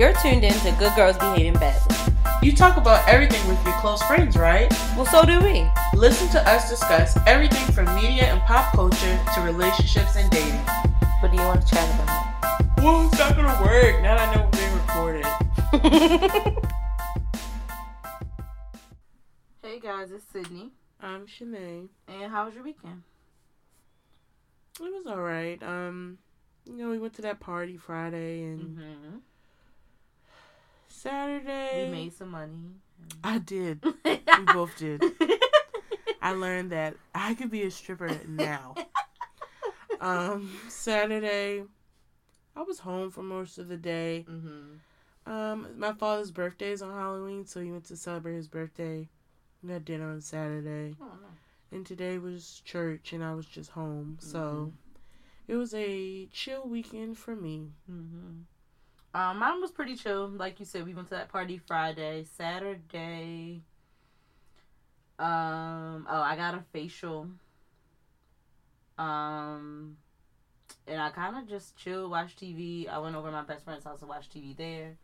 You're tuned in to Good Girls Behaving Badly. You talk about everything with your close friends, right? Well, so do we. Listen to us discuss everything from media and pop culture to relationships and dating. What do you want to chat about? Well, it's not gonna work now that I know we're being recorded. Hey guys, it's Sydney. I'm Shanae. And how was your weekend? It was alright. Um, you know, we went to that party Friday and Mm-hmm. Saturday. We made some money. I did. We both did. I learned that I could be a stripper now. um, Saturday, I was home for most of the day. mm-hmm. Um, my father's birthday is on Halloween, so he went to celebrate his birthday. We had dinner on Saturday, Oh and today was church, and I was just home. So it was a chill weekend for me. Mm-hmm. Um, mine was pretty chill. Like you said, we went to that party Friday. Saturday. Um. Oh, I got a facial. Um. And I kind of just chilled, watched TV. I went over to my best friend's house and watched TV there.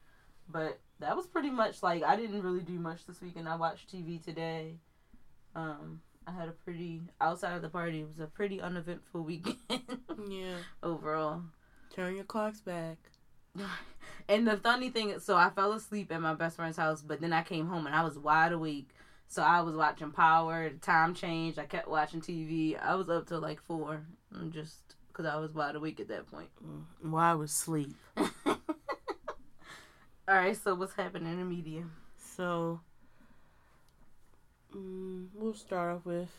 But that was pretty much like I didn't really do much this weekend. I watched TV today. Um. I had a pretty outside of the party. It was a pretty uneventful weekend Yeah, overall. turn your clocks back. And the funny thing is, so I fell asleep at my best friend's house, but then I came home and I was wide awake. So I was watching Power. Time changed. I kept watching TV. I was up till like four, just because I was wide awake at that point. Mm, While I was asleep. All right. So what's happening in the media? So, mm, we'll start off with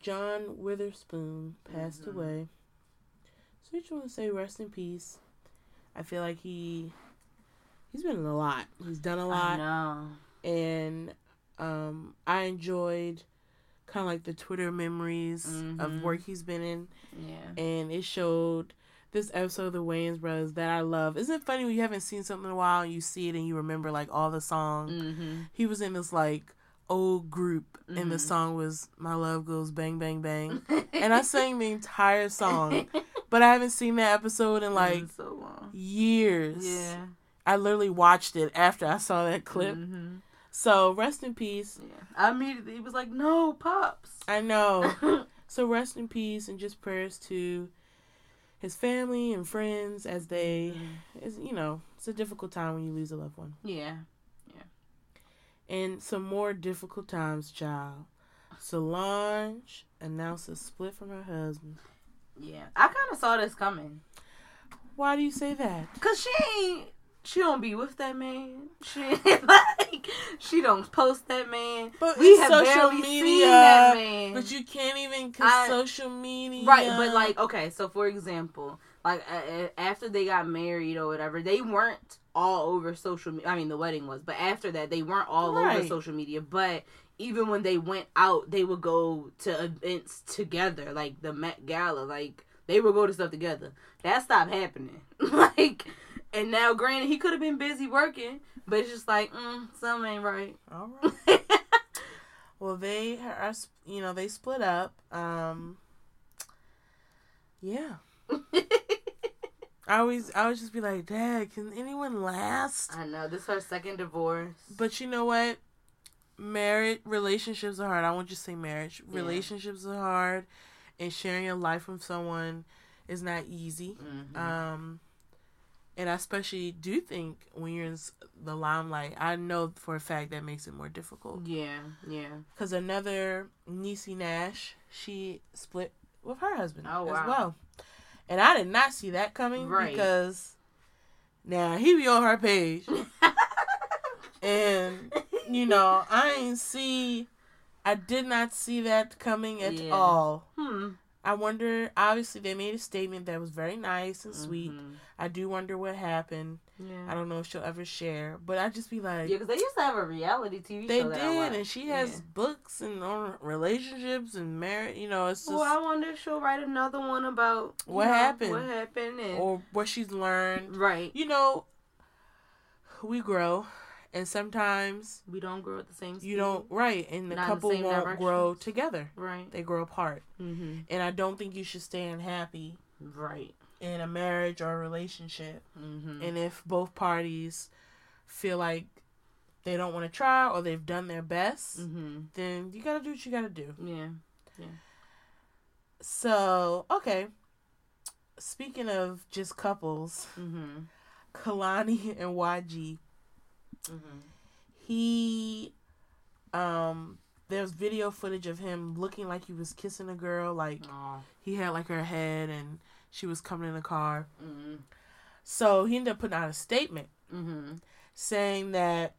John Witherspoon passed Mhm. away. So, I just want to say rest in peace. I feel like he he's been in a lot. He's done a lot, know. and um, I enjoyed kind of like the Twitter memories Mhm. of work he's been in, Yeah. and it showed this episode of the Wayans Brothers that I love. Isn't it funny when you haven't seen something in a while and you see it and you remember like all the songs? Mm-hmm. he was in this like old group and the Mhm. song was my love goes bang bang bang and i sang the entire song but i haven't seen that episode in like so years Yeah. i literally watched it after i saw that clip Mm-hmm. so rest in peace Yeah. I immediately he was like, "No, pops." i know so rest in peace and just prayers to his family and friends as they it's, you know it's a difficult time when you lose a loved one yeah. Yeah. And some more difficult times, child. Solange announced a split from her husband. Yeah. I kind of saw this coming. Why do you say that? Cause she ain't, she don't be with that man. She ain't like, she don't post that man. But We have social barely media. seen that man. But you can't even cause I- social media. right, but like, okay, so for example, like uh, uh, after they got married or whatever, they weren't all over social. media. I mean, the wedding was, but after that, they weren't all over social media. But even when they went out, they would go to events together, like the Met Gala, like they would go to stuff together. That stopped happening, like. And now, granted, he could have been busy working, but it's just like, mm, something ain't right. all right. well, they are, you know, they split up. Um, yeah. I always, I would just be like, Dad, can anyone last? I know this is her second divorce. But you know what? Marriage relationships are hard. I won't just say marriage. Yeah. Relationships are hard, and sharing your life with someone is not easy. Mhm. Um, and I especially do think when you're in the limelight, I know for a fact that makes it more difficult. yeah, yeah. Because another Niecy Nash, she split with her husband Oh, as well, and I did not see that coming Right. because now he be on her page, and you know I ain't see, I did not see that coming at Yeah. all. hmm. I wonder. Obviously, they made a statement that was very nice and sweet. Mhm. I do wonder what happened. I don't know if she'll ever share, but I just be like, Yeah, because they used to have a reality TV they did, and she has Yeah. books and on relationships and marriage. You know, it's just Well, I wonder if she'll write another one about What know, happened? What happened? And, or what she's learned. right. You know, we grow, and sometimes We don't grow at the same. you don't right, and the Not in the couple won't grow together. Right. They grow apart, Mm-hmm. and I don't think you should stay unhappy Right. in a marriage or a relationship. Mm-hmm. And if both parties feel like they don't want to try or they've done their best, Mm-hmm. then you gotta do what you gotta do. Yeah. Yeah. So, okay. Speaking of just couples, Mm-hmm. Kehlani and YG, Mm-hmm. he, um, there's video footage of him looking like he was kissing a girl, like Oh. he had like her head and she was coming in the car. Mm-hmm. So he ended up putting out a statement Mm-hmm. saying that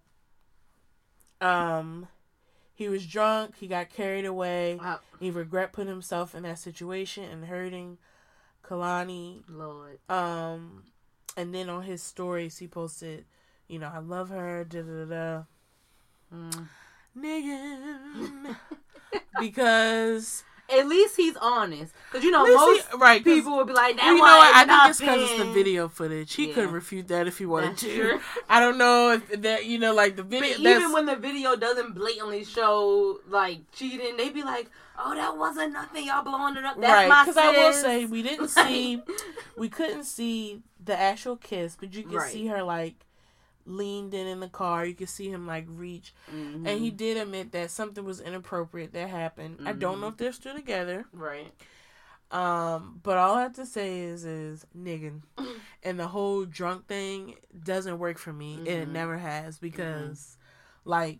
um he was drunk, he got carried away, Wow. he regret putting himself in that situation and hurting Kehlani. Lord. Um and then on his stories he posted, you know, I love her, da da da da. Mm. Nigga because At least he's honest, because you know most he- right people would be like, "That you know what? I think it's because it's the video footage. He Yeah. couldn't refute that if he wanted That's to. true. I don't know if that you know, like the But video. even when the video doesn't blatantly show like cheating, they be like, "Oh, that wasn't nothing. Y'all blowing it up." That's right, my because I will say we didn't see, we couldn't see the actual kiss, but you could Right. see her like leaned in in the car. You could see him like reach, Mhm. and he did admit that something was inappropriate that happened. I don't know Mhm. if they're still together. right. Um, but all I have to say is, is niggin, and the whole drunk thing doesn't work for me, and it never has because, like,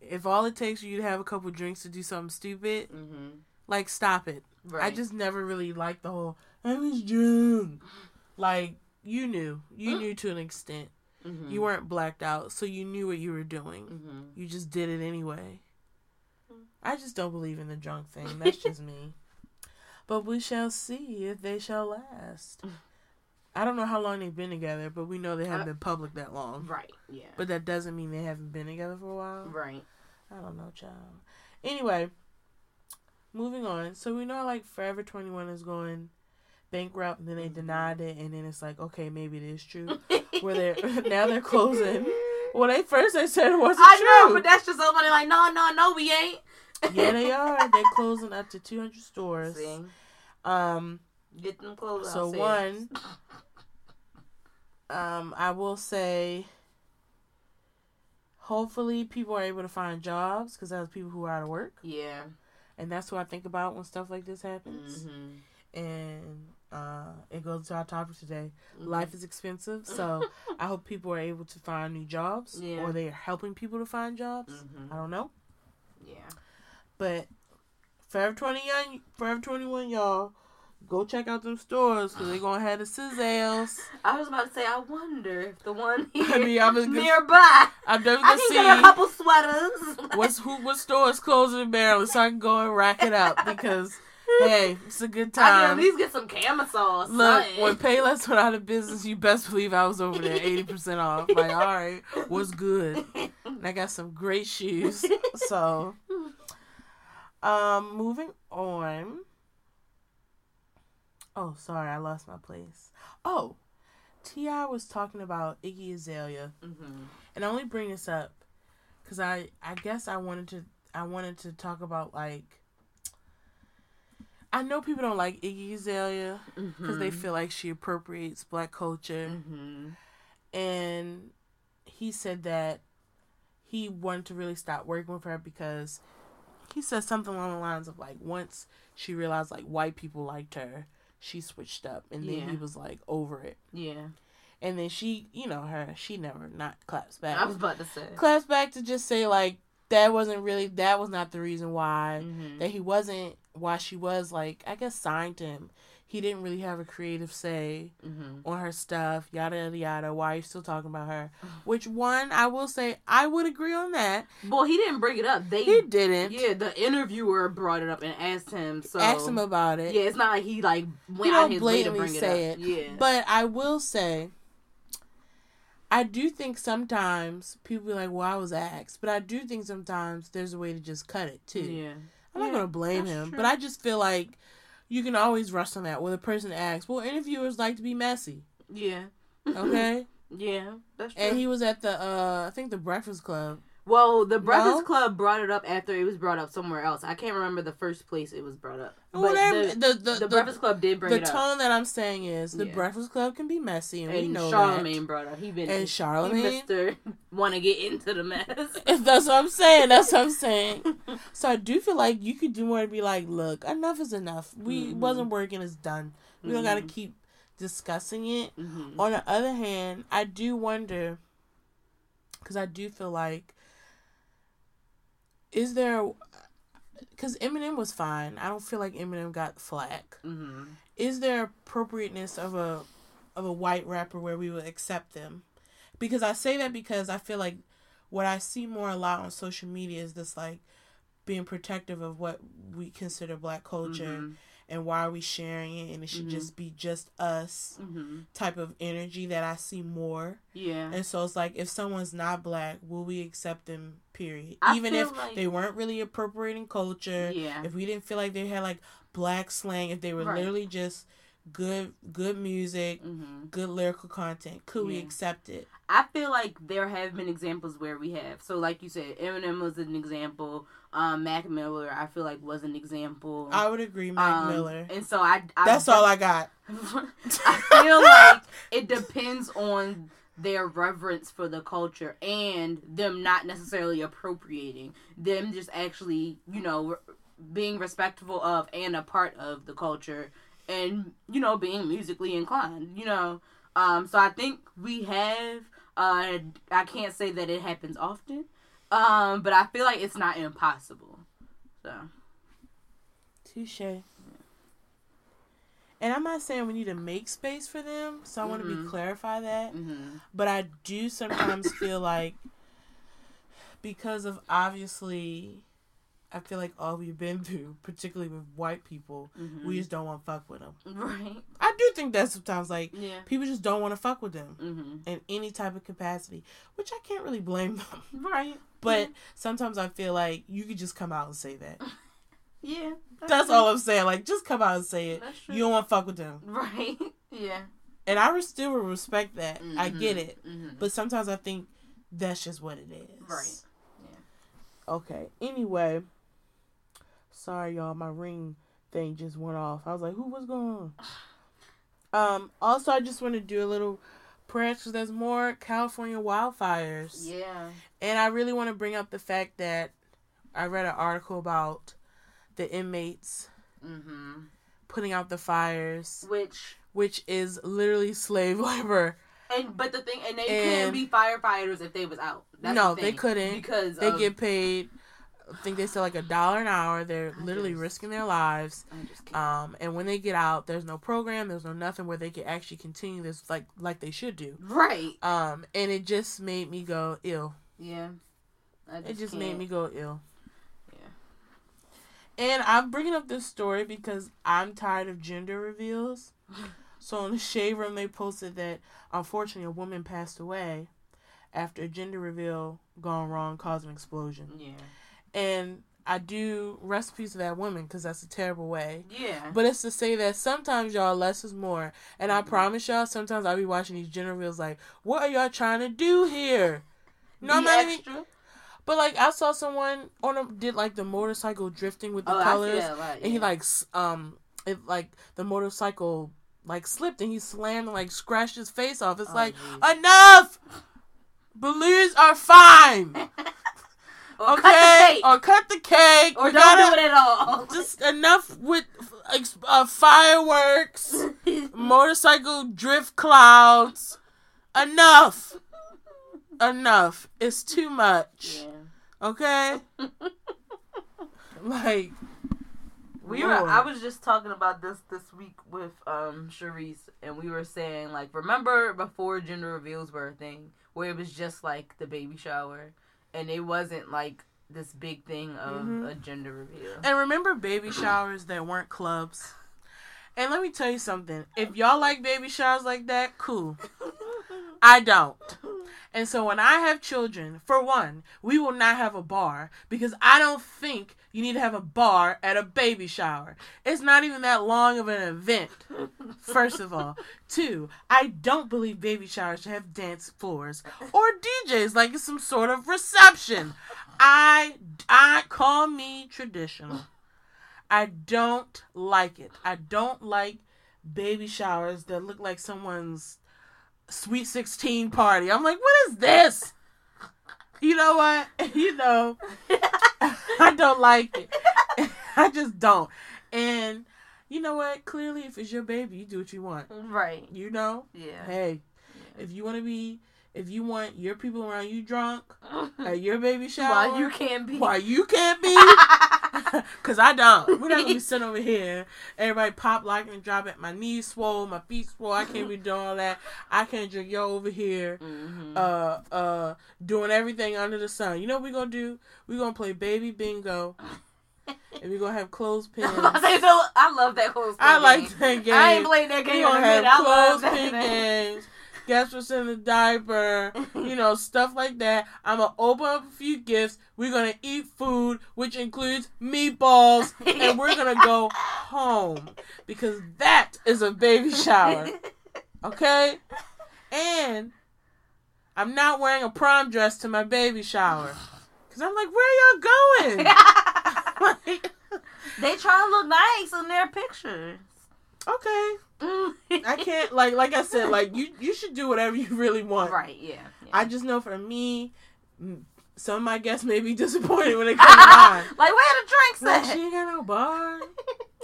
if all it takes for you to have a couple drinks to do something stupid, Mm-hmm. like, stop it. Right. I just never really liked the whole I was drunk. Like, you knew, you knew to an extent. Mm-hmm. You weren't blacked out, so you knew what you were doing. Mm-hmm. You just did it anyway. Mm. I just don't believe in the drunk thing. That's just me. But we shall see if they shall last. I don't know how long they've been together, but we know they haven't Uh, been public that long. Right. Yeah. But that doesn't mean they haven't been together for a while. right. I don't know, child. Anyway, moving on. So we know like Forever 21 is going bankrupt, and then they Mhm. denied it, and then it's like, okay, maybe it is true. Where they're now they're closing. Well, they first they said it wasn't I true. know, but that's just so funny. Like, no, no, no, we ain't. yeah, they are. They're closing up to 200 stores. See, Um, get them closed so one, um, I will say, hopefully people are able to find jobs because that's people who are out of work, Yeah. and that's what I think about when stuff like this happens. Mm-hmm. And uh, it goes to our topic today. Life is expensive, so I hope people are able to find new jobs, Yeah. or they are helping people to find jobs. Mm-hmm. I don't know, Yeah. but Forever Twenty One, Forever Twenty One, y'all, go check out them stores because they're gonna have the sizzles. I was about to say, I wonder if the one here I mean, I was gonna- nearby, I'm never I gonna can get a couple sweaters. what's who what store is closing in Maryland so I can go and rack it up because hey, it's a good time. I can at least get some camisole. Look, something. when Payless went out of business, you best believe I was over there eighty percent off. Like, all right, what's good? And I got some great shoes. So, um, moving on. Oh, sorry, I lost my place. Oh, T.I. was talking about Iggy Azalea, hmm and I only bring this up because I I guess I wanted to I wanted to talk about like. I know people don't like Iggy Azalea because they feel like she appropriates black culture hmm and he said that he wanted to really stop working with her because he said something along the lines of like once she realized like white people liked her she switched up and then Yeah. he was like over it Yeah. and then she you know her she never not claps back I was about to say. claps back to just say like that wasn't really that was not the reason why Mhm. that he wasn't why she was like i guess signed him he didn't really have a creative say Mhm. on her stuff, yada yada yada. Why are you still talking about her? Which one I will say I would agree on that. Well, he didn't bring it up. They He didn't. Yeah, the interviewer brought it up and asked him. So Ask him about it. Yeah, it's not like he like went don't out his way to blatantly bring it say up. it. Yeah, But I will say, I do think sometimes people be like, "Well, I was asked," but I do think sometimes there's a way to just cut it too. yeah, I'm not gonna blame him, true. but I just feel like you can always rest on that. When a person asks, "Well, interviewers like to be messy," yeah, okay? yeah. That's true. and he was at the, uh I think the Breakfast Club. Well, the Breakfast No? Club brought it up after it was brought up somewhere else. I can't remember the first place it was brought up. Well, But the, the, the, the Breakfast Club did bring the it up. The tone that I'm saying is the Yeah. Breakfast Club can be messy, and, we and know Charlemagne that. brought up. He been And Charlemagne, Mister want to get into the mess. that's what I'm saying. That's what I'm saying. So I do feel like you could do more to be like, look, enough is enough. We Mhm. wasn't working. It's done. We don't got to keep discussing it. Mhm. On the other hand, I do wonder because I do feel like is there because Eminem was fine. I don't feel like Eminem got flack. Mhm. Is there appropriateness of a of a white rapper where we would accept them? Because I say that because I feel like what I see more a lot on social media is this like being protective of what we consider black culture Mhm. And why are we sharing it and it should Mhm. just be just us Mhm. type of energy that I see more. Yeah. And so it's like if someone's not black, will we accept them? Period. I Even if like- they weren't really appropriating culture, Yeah. if we didn't feel like they had like black slang, if they were Right. literally just good good music, Mhm. good lyrical content, could we accept it? I feel like there have been examples where we have. So, like you said, Eminem was an example. Um, Mac Miller, I feel like, was an example. I would agree, Mac Um, Miller. And so I, I That's all I got. I feel like it depends on their reverence for the culture and them not necessarily appropriating them just actually you know being respectful of and a part of the culture and you know being musically inclined you know um so i think we have uh i can't say that it happens often um but i feel like it's not impossible so Touche. And I'm not saying we need to make space for them, so I want to be clarify that. mhm. But I do sometimes feel like because of obviously I feel like all we've been through, particularly with white people, Mhm. we just don't want to fuck with them. right I do think that sometimes like yeah people just don't want to fuck with them hmm in any type of capacity, which I can't really blame them. right But sometimes I feel like you could just come out and say that. yeah That's all I'm saying. Like just come out and say it. That's true. You don't want to fuck with them. Right. Yeah. And I still respect that. I get it. hmm But sometimes I think that's just what it is. Right. Yeah. Okay. Anyway. Sorry, y'all. My ring thing just went off. I was like, who was going on? Um, also, I just want to do a little prayer because there's more California wildfires. Yeah. And I really want to bring up the fact that I read an article about the inmates hmm putting out the fires, Which which is literally slave labor. and but the thing and they And- couldn't be firefighters if they was out. That's no, the they couldn't. because They get paid. I think they said like a dollar an hour. They're I literally just- risking their lives. Just. Um, and when they get out, there's no program. There's no nothing where they can actually continue this like like they should do. right. Um, and it just made me go ill. Yeah. I It just made can't. me go ill. Yeah. And I'm bringing up this story because I'm tired of gender reveals. so in the shade room, they posted that unfortunately a woman passed away after a gender reveal gone wrong, caused an explosion. Yeah. And I do recipes for that woman because that's a terrible way. Yeah. But it's to say that sometimes y'all less is more, and I Mhm. promise y'all, sometimes I'll be watching these general reveals like, what are y'all trying to do here? No, I'm not even. But like I saw someone on a, did like the motorcycle drifting with the oh, I colors, lot, and he yeah. like um it like the motorcycle like slipped and he slammed and like scratched his face off. It's Oh, like geez. enough. Balloons are fine, or okay? Cake. Or cut the cake. Or We don't gotta- do it at all. Just enough with uh, fireworks, motorcycle drift clouds. Enough. Enough. It's too much. yeah. Okay? like We were. I was just talking about this this week with um Sharice, and we were saying like, remember before gender reveals were a thing, where it was just like the baby shower, and it wasn't like this big thing of Mhm. a gender reveal. And remember baby showers that weren't clubs? And let me tell you something. If y'all like baby showers like that, cool. I don't. And so when I have children, for one, we will not have a bar because I don't think you need to have a bar at a baby shower. It's not even that long of an event. First of all, two, I don't believe baby showers should have dance floors or DJs like it's some sort of reception. I I call me traditional. I don't like it. I don't like baby showers that look like someone's sweet 16 party. I'm like, what is this? You know what? You know, I don't like it. I just don't. And you know what? Clearly, if it's your baby, you do what you want. Right. You know? Yeah. Hey, if you want to be, if you want your people around you drunk at your baby shower, Why you can't be? why you can't be? Cause I don't. We're not gonna be sitting over here. Everybody pop locking and drop it. my knees swole, my feet swole. I can't be doing all that. I can't drink. Yo over here, Mhm. uh, uh, doing everything under the sun. You know what we gonna do? We gonna play baby bingo, and we gonna have clothespins. I love that close. I like that game. I ain't played that We game in gonna have clothespin games. Guess what's in the diaper? You know, stuff like that. I'm gonna open up a few gifts. We're gonna eat food, which includes meatballs, and we're gonna go home because that is a baby shower. Okay? And I'm not wearing a prom dress to my baby shower. Cause I'm like, where y'all going? Like, they try to look nice in their pictures. okay. I can't like like I said, like you you should do whatever you really want. Right. Yeah. yeah. I just know for me, some of my guests may be disappointed when they come to mine. like where the drinks Like, at? she ain't got no bar,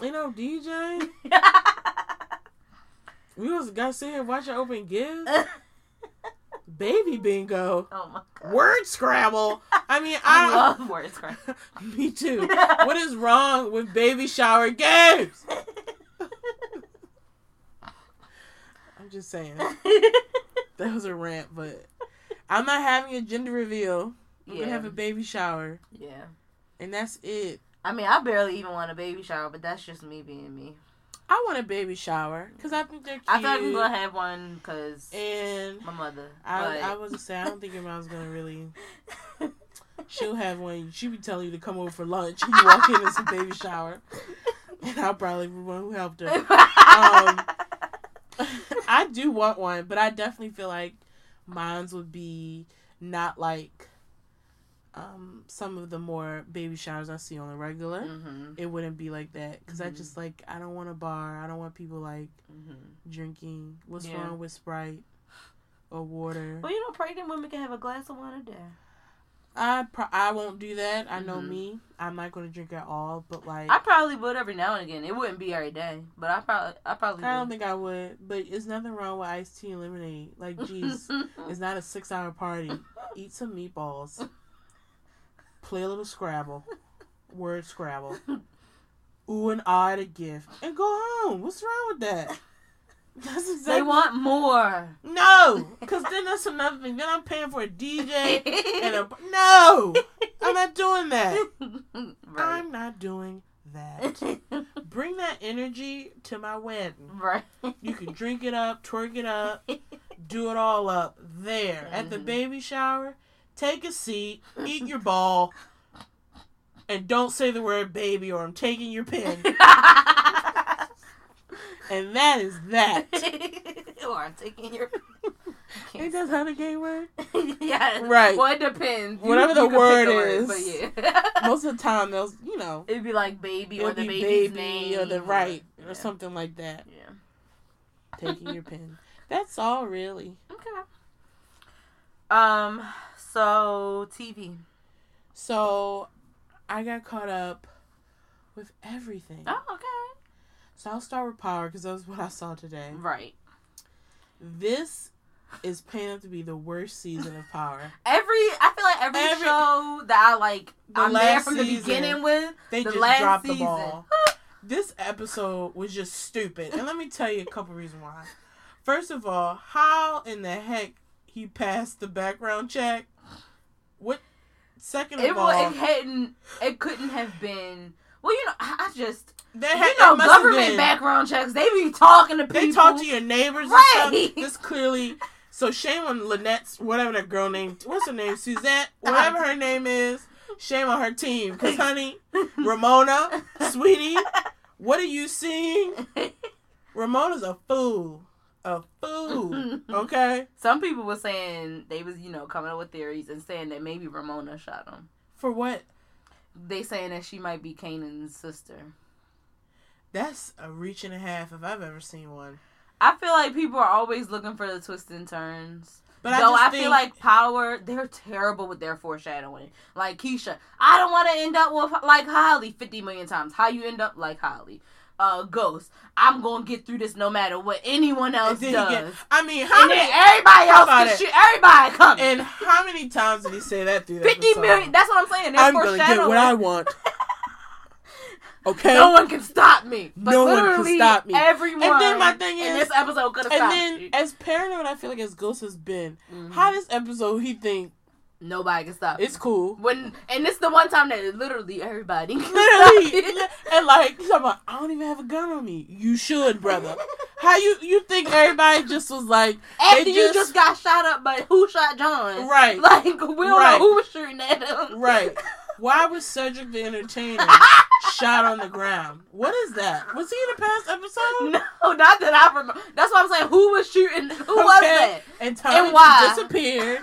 ain't no DJ. We was gotta sit here and watch her open gifts. Baby bingo, oh my god. word scrabble. I mean, I I, love word scratch. me too. What is wrong with baby shower games? I'm just saying that was a rant, but I'm not having a gender reveal. I'm yeah. gonna have a baby shower, yeah. and that's it. I mean, I barely even want a baby shower, but that's just me being me. I want a baby shower because I think they're cute. I thought I'm gonna have one because and my mother. I, but I was gonna say I don't think your mom's gonna really. She'll have one. She be telling you to come over for lunch. and You walk in, it's a baby shower, and I'll probably be the one who helped her. Um, I do want one, but I definitely feel like mine's would be not like um, some of the more baby showers I see on the regular. hmm It wouldn't be like that because I Mhm. just like I don't want a bar. I don't want people like hmm drinking. What's Yeah. wrong with Sprite or water? Well, you know, pregnant women can have a glass of wine a day. I pro- I won't do that. I know Mhm. me. I'm not going to drink at all. But like I probably would every now and again. It wouldn't be every day, but I probably, I probably. I don't would. think I would. But it's nothing wrong with iced tea and lemonade. Like, jeez. It's not a six hour party. Eat some meatballs. Play a little Scrabble. Word Scrabble. Ooh and at a gift. And go home. What's wrong with that? That's exactly they want more. No! Because then that's another thing. Then I'm paying for a DJ and a. No! I'm not doing that. right. I'm not doing that. Bring that energy to my wedding. right. You can drink it up, twerk it up, do it all up there at the Mhm. baby shower. Take a seat, eat your ball, and don't say the word baby or I'm taking your pen. And that is that. or I'm taking your. Ain't that how the gay word? yeah. Right. Well, it depends. You- Whatever the you can word the is. but yeah. Most of the time, they'll, you know, It'd be like baby or the baby's baby name or the right or yeah. something like that. Yeah. Taking your pen. That's all, really. Okay. Um. So TV. So, I got caught up with everything. Oh, okay. So I'll start with Power because that was what I saw today. Right. This is paying up to be the worst season of Power. Every I feel like every, Every- show that I like, The I'm there from the season. beginning with. They The just last dropped the ball. This episode was just stupid. And let me tell you a couple reasons why. First of all, how in the heck he passed the background check? What? Second of It all, was. It hadn't. It couldn't have been. Well, you know, I Just that you know it must have government been- background checks. They be talking to people. They talk to your neighbors Right. and stuff. This clearly. So shame on Lynette's whatever that girl name. What's her name? Suzette. Whatever her name is. Shame on her team. Because, honey, Ramona, sweetie, what are you seeing? Ramona's a fool. A fool. Okay? Some people were saying they was, you know, coming up with theories and saying that maybe Ramona shot him. For what? They saying that she might be Kanan's sister. That's a reach and a half if I've ever seen one. I feel like people are always looking for the twists and turns. But Though I just I, feel like Power, they're terrible with their foreshadowing. Like Keisha, I don't want to end up with like Holly 50 million times. How you end up like Holly? Uh, Ghost, I'm gonna get through this no matter what anyone else does. get- I mean, how and many, everybody else can shoot. Everybody coming. and how many times did he say that through that 50 episode? million. That's what I'm saying. They're I'm gonna get what I want. Okay. No one can stop me. But No one can stop me. Everyone. And then my thing in is- this episode could have and then, you. as paranoid I feel like as Ghost has been, Mhm. how this episode he think Nobody can stop. it's cool. when and it's the one time that literally everybody Literally, and like he's talking about, I don't even have a gun on me. You should, brother. How you you think everybody just was like After they you just got shot up, but who shot John? right, Like we don't Right. know who was shooting at him. right? Why was Cedric the Entertainer shot on the ground? What is that? Was he in the past episode? No, not that I remember. That's why I'm saying who was shooting. Who was Okay. that? And Tommy And why? just disappeared,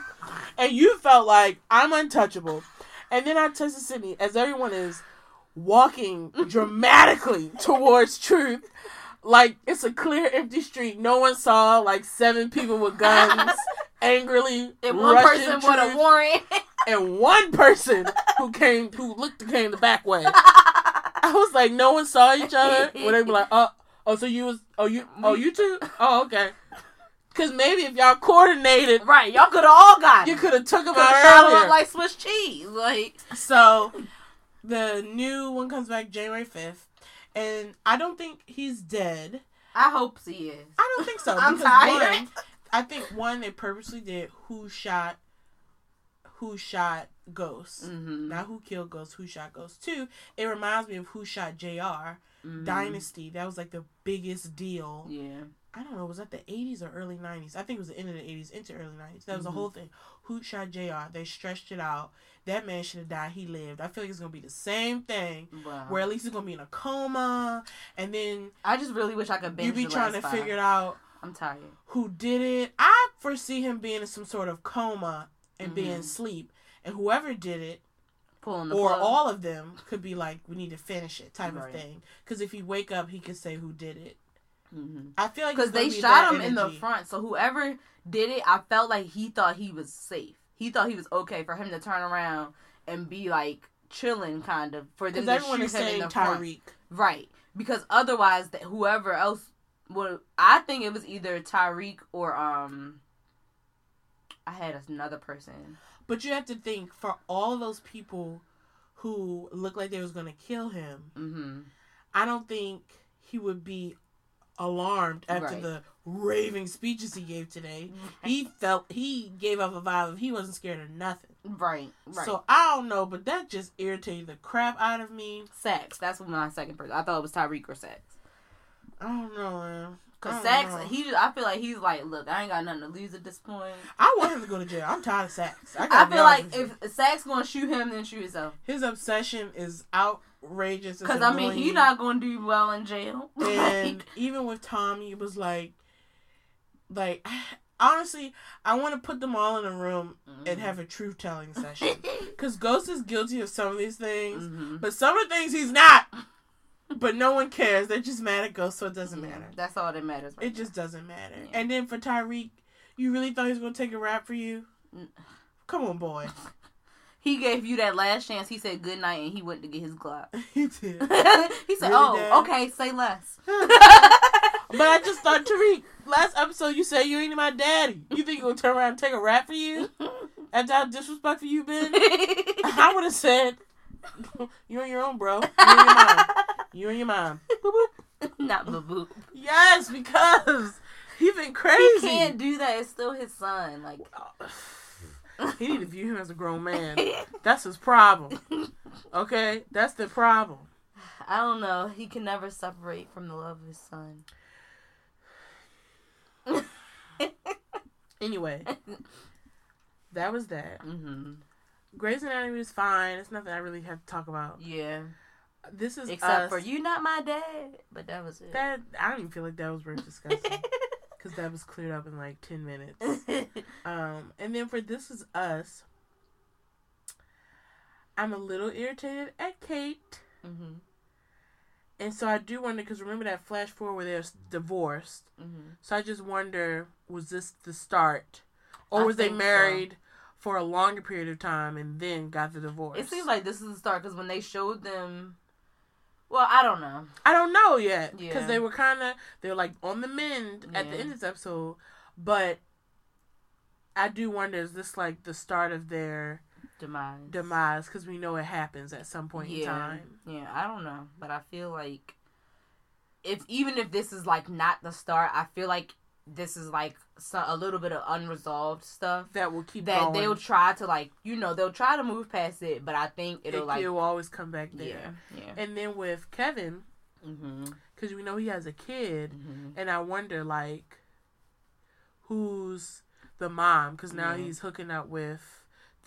and you felt like I'm untouchable. And then I texted Sydney, as everyone is walking dramatically towards truth, like it's a clear empty street. No one saw like seven people with guns angrily And one person with a warrant. and one person who came who looked came the back way. I was like, no one saw each other. When they be like, oh, oh, so you was, oh, you, oh, you too? Oh, okay. Because maybe if y'all coordinated, right, y'all could have all got you could have took have out earlier. up like Swiss cheese. Like so, the new one comes back January fifth, and I don't think he's dead. I hope he is. I don't think so. I'm tired. One, I think one they purposely did who shot, who shot Ghost. Mm-hmm. Not who killed Ghost, who shot Ghost. Two, it reminds me of who shot Jr. Dynasty. That was like the biggest deal. Mm-hmm. Yeah. I don't know, was that the 80s or early 90s? I think it was the end of the 80s into early 90s. That was the Mhm. whole thing. Who shot JR? They stretched it out. That man should have died. He lived. I feel like it's going to be the same thing. Wow. Where at least he's going to be in a coma. And then I just really wish I could binge you be the trying to last figure it out I'm tired. who did it. I foresee him being in some sort of coma and being Mhm. asleep. And whoever did it, Pulling the or plug. all of them, could be like, we need to finish it type Right. of thing. Because if he wake up, he could say who did it. Mhm. I feel like because they shot him in the front. So whoever did it, I felt like he thought he was safe. He thought he was okay for him to turn around and be like chilling, kind of for them to shoot him in the front. Right. Because otherwise, that whoever else would, I think it was either Tariq or um. I had another person. But you have to think for all those people who looked like they was gonna kill him, Mm-hmm. I don't think he would be alarmed after Right. the raving speeches he gave today. He felt he gave off a vibe of he wasn't scared of nothing. Right. Right. So I don't know, but that just irritated the crap out of me. Saxe. That's my second person. I thought it was Tariq or Saxe. I don't know, man. Cause Saxe, know. he, I feel like he's like, look, I ain't got nothing to lose at this point. I want him to go to jail. I'm tired of Saxe. I, I feel like with you. if Saxe gonna shoot him, then shoot himself. his obsession is outrageous. Cause I mean, he not gonna do well in jail. and even with Tommy, it was like, like honestly, I want to put them all in a room and have a truth telling session. Cause Ghost is guilty of some of these things, Mhm. but some of the things he's not. But no one cares. They're just mad at Ghost, so it doesn't mm-hmm. matter. That's all that matters. Right It just doesn't matter. Yeah. And then for Tariq, you really thought he was gonna take a rap for you? Come on, boy. He gave you that last chance. He said good night, and he went to get his Glock. he did. he said, Really, "Oh, Dad? okay, say less." But I just thought, Tariq, last episode you said you ain't my daddy. You think you gonna turn around and take a rap for you? After how disrespectful you've been? I would have said, "You're on your own, bro. You and your mom. You and your mom. Boop, boop. Not Babu. Yes, because he's been crazy. He can't do that. It's still his son. Like He need to view him as a grown man. That's his problem. Okay? That's the problem. I don't know. He can never separate from the love of his son. Anyway, that was that. hmm Grey's Anatomy is fine. It's nothing I really have to talk about. Yeah. This is Except us. for you, not my dad. But that was it. That I don't even feel like that was worth discussing because that was cleared up in like ten minutes. Um, and then for This Is Us, I'm a little irritated at Kate. hmm And so I do wonder because remember that flash forward where they're divorced. hmm So I just wonder was this the start, or I was they think so. married for a longer period of time and then got the divorce? It seems like this is the start because when they showed them, well, I don't know. I don't know yet because Yeah. they were kind of they're like on the mend at the end of this episode, but I do wonder is this like the start of their Demise. demise because we know it happens at some point in time. Yeah, I don't know, but I feel like if even if this is like not the start, I feel like this is like so, a little bit of unresolved stuff That will keep that going. they'll try to like you know they'll try to move past it, but I think it, it'll like will always come back there. yeah And then with Kevin, mm-hmm, because we know he has a kid, mm-hmm. and I wonder like who's the mom because now Yeah. he's hooking up with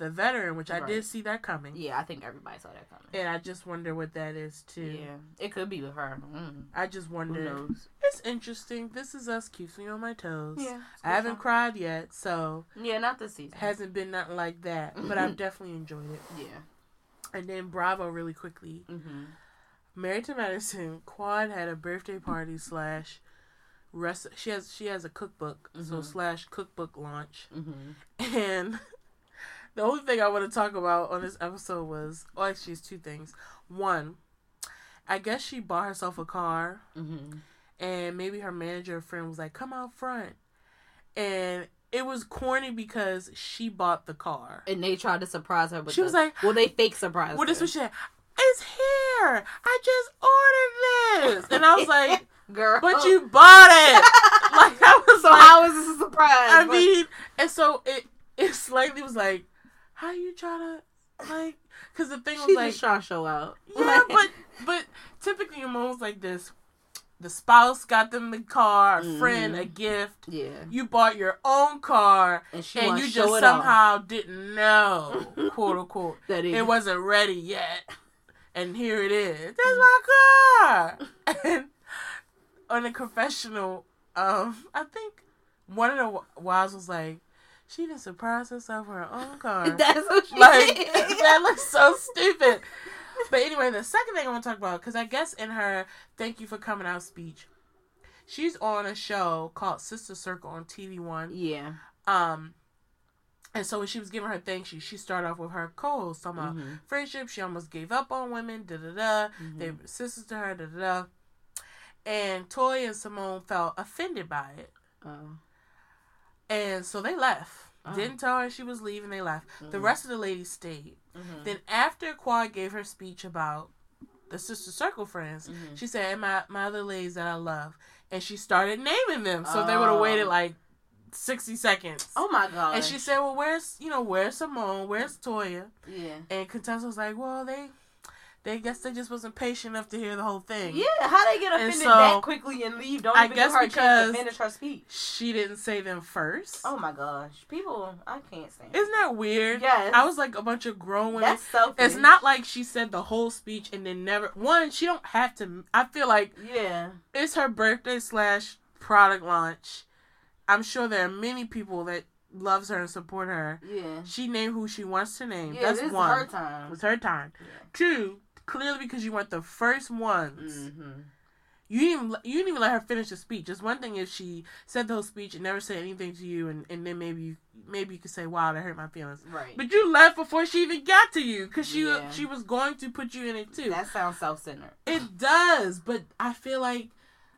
the veteran, which I did see that coming. yeah I think everybody saw that coming. And I just wonder what that is too. Yeah, it could be with her. Mm. I just Who wonder. knows? It's interesting. This is us keeps me on my toes. Yeah, I haven't cried yet, so Yeah, not this season. hasn't been nothing like that. But I've definitely enjoyed it. yeah. And then Bravo, really quickly. Mm-hmm. Married to Medicine, Quad had a birthday party slash rest. She has she has a cookbook, so Mhm. slash cookbook launch. Mm-hmm. And the only thing I want to talk about on this episode was, oh, actually, it's two things. One, I guess she bought herself a car, Mm-hmm. and maybe her manager friend was like, "Come out front," and it was corny because she bought the car. And they tried to surprise her, but She was like, "Well, they fake surprise." Well, this was shit. It's here. I just ordered this, and I was like, girl, "But you bought it." like I was So like, how is this a surprise? I But- mean, and so it it slightly was like, how you try to like? Because the thing she was like, just show out. yeah, but but typically in moments like this, the spouse got them the car, a friend a gift. yeah, You bought your own car, and she and you just it off. somehow didn't know, quote unquote, that it it wasn't ready yet. And here it is. That's my car. And on a confessional, um, I think one of the wives was like, she didn't surprise herself with her own car. That's what she like did. that looks so stupid. But anyway, the second thing I want to talk about, because I guess in her "Thank you for coming out" speech, she's on a show called Sister Circle on TV One. Yeah. Um, and so when she was giving her thanks, she she started off with her co-host talking about Mhm. friendship. She almost gave up on women. Da da da. Mhm. They were sisters to her. Da da da. And Toy and Simone felt offended by it, Oh. And so they left. Oh. Didn't tell her she was leaving. They left. The Mhm. rest of the ladies stayed. Mhm. Then after Quad gave her speech about the sister circle friends, Mhm. she said, "And my my other ladies that I love," and she started naming them. So they would have waited Oh. like sixty seconds. Oh my god. And she said, "Well, where's you know where's Simone? Where's Toya?" Yeah. And Contessa was like, "Well, they, they guess they just wasn't patient enough to hear the whole thing." Yeah, how they get offended so, that quickly and leave? Don't I even guess give her a chance because- to finish her speech. She didn't say them first. Oh my gosh, people, I can't stand. Isn't that weird? Yes. I was like a bunch of grown women. That's selfish. It's not like she said the whole speech and then never. One, she don't have to. I feel like Yeah. it's her birthday slash product launch. I'm sure there are many people that loves her and support her. Yeah. She named who she wants to name. Yeah, That's this one. is her It time. was her time. Yeah. Two, clearly because you weren't the first ones. Mm-hmm. You didn't even you didn't even let her finish the speech. It's one thing if she said the whole speech and never said anything to you, and, and then maybe you maybe you could say, "Wow, that hurt my feelings." Right. But you left before she even got to you because she Yeah. she was going to put you in it too. that sounds self-centered. It does, but I feel like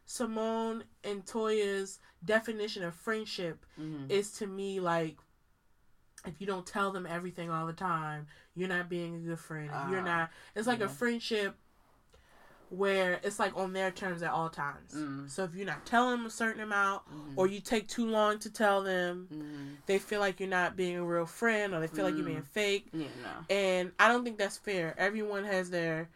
Simone and Toya's definition of friendship Mm-hmm. is to me like if you don't tell them everything all the time, you're not being a good friend. you're Ah, not. It's like yeah. a friendship where it's like on their terms at all times. Mm. So if you're not telling them a certain amount, Mhm. or you take too long to tell them, Mhm. they feel like you're not being a real friend, or they feel like you're Mm. being fake. Yeah, no. And I don't think that's fair. Everyone has their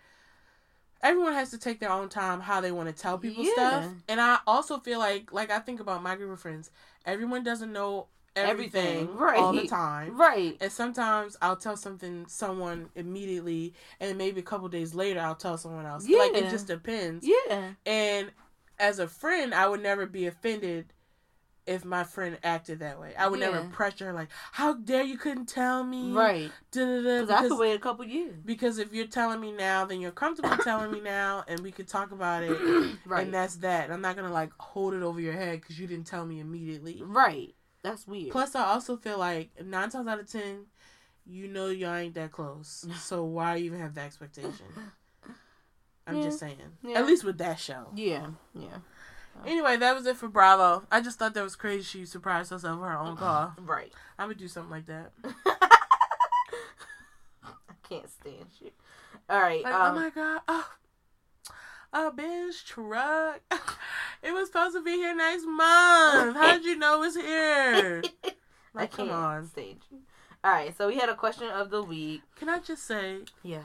everyone has to take their own time how they want to tell people Yeah. stuff. And I also feel like like I think about my group of friends, everyone doesn't know everything, Everything, right. all the time. Right. And sometimes I'll tell something someone immediately, and maybe a couple days later I'll tell someone else. Like it just depends. Yeah. And as a friend, I would never be offended if my friend acted that way. I would never pressure her like, "How dare you couldn't tell me?" Right. Da-da-da, Because I could wait a couple years. because if you're telling me now, then you're comfortable telling me now, and we could talk about it. Right. And that's that. I'm not gonna like hold it over your head because you didn't tell me immediately. right. That's weird. Plus, I also feel like nine times out of ten, you know y'all ain't that close. So why even have the expectation? I'm Yeah. just saying. Yeah. At least with that show. yeah. Yeah. Anyway, that was it for Bravo. I just thought that was crazy. She surprised herself with her own call. Right. I would do something like that. I can't stand you. All right. Like, um, oh my god, oh, a Benz truck. it was supposed to be here next month. How did you know it's here? I Like, come on. Stage. All right. So we had a question of the week. Can I just say, Yes.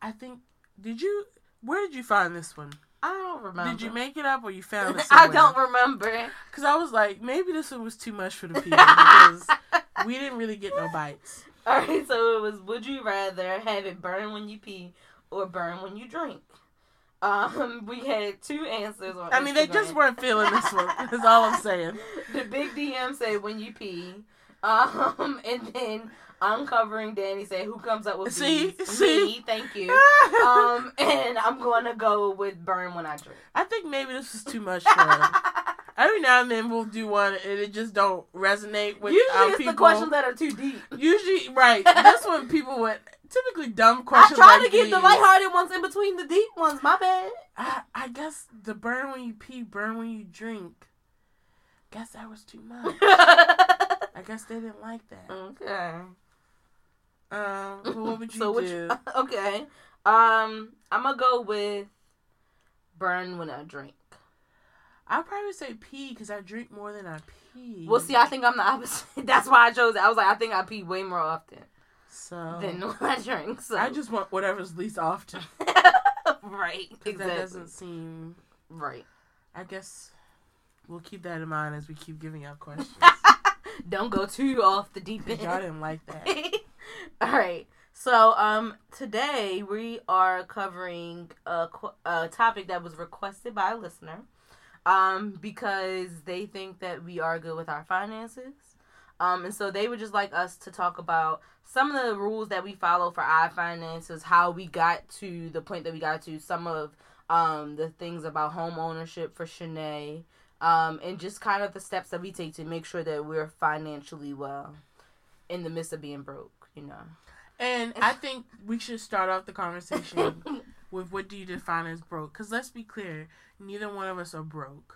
I think, did you, where did you find this one? I don't remember. Did you make it up or you found it I don't remember. Because I was like, maybe this one was too much for the people because we didn't really get no bites. All right, so it was: Would you rather have it burn when you pee or burn when you drink? Um, we had two answers on. I mean, they just weren't feeling this one. That's all I'm saying. the big DM said when you pee, um, and then uncovering Danny said who comes up with See? bees? See? Me, thank you. Um, and I'm gonna go with burn when I drink. I think maybe this was too much for her. Every now and then we'll do one and it just don't resonate with Usually it's people. the questions that are too deep. Usually, right. That's when people would typically dumb I try like to get the lighthearted ones in between the deep ones. My bad. I, I guess the burn when you pee, burn when you drink. Guess that was too much. I guess they didn't like that. okay. Um, well, what would you so which do? okay. Um, I'm gonna go with burn when I drink. I'd probably say pee because I drink more than I pee. Well, see, I think I'm the opposite. That's why I chose it. I was like, I think I pee way more often so than when I drink. So I just want whatever's least often. right, exactly. That doesn't seem. right. I guess we'll keep that in mind as we keep giving out questions. Don't go too off the deep end. y'all didn't like that. All right. So, um, today we are covering a, a topic that was requested by a listener, um, because they think that we are good with our finances, um, and so they would just like us to talk about some of the rules that we follow for our finances, how we got to the point that we got to, some of um the things about home ownership for Shanae, um, and just kind of the steps that we take to make sure that we're financially well in the midst of being broke, you know. And I think we should start off the conversation with what do you define as broke? Because let's be clear, neither one of us are broke.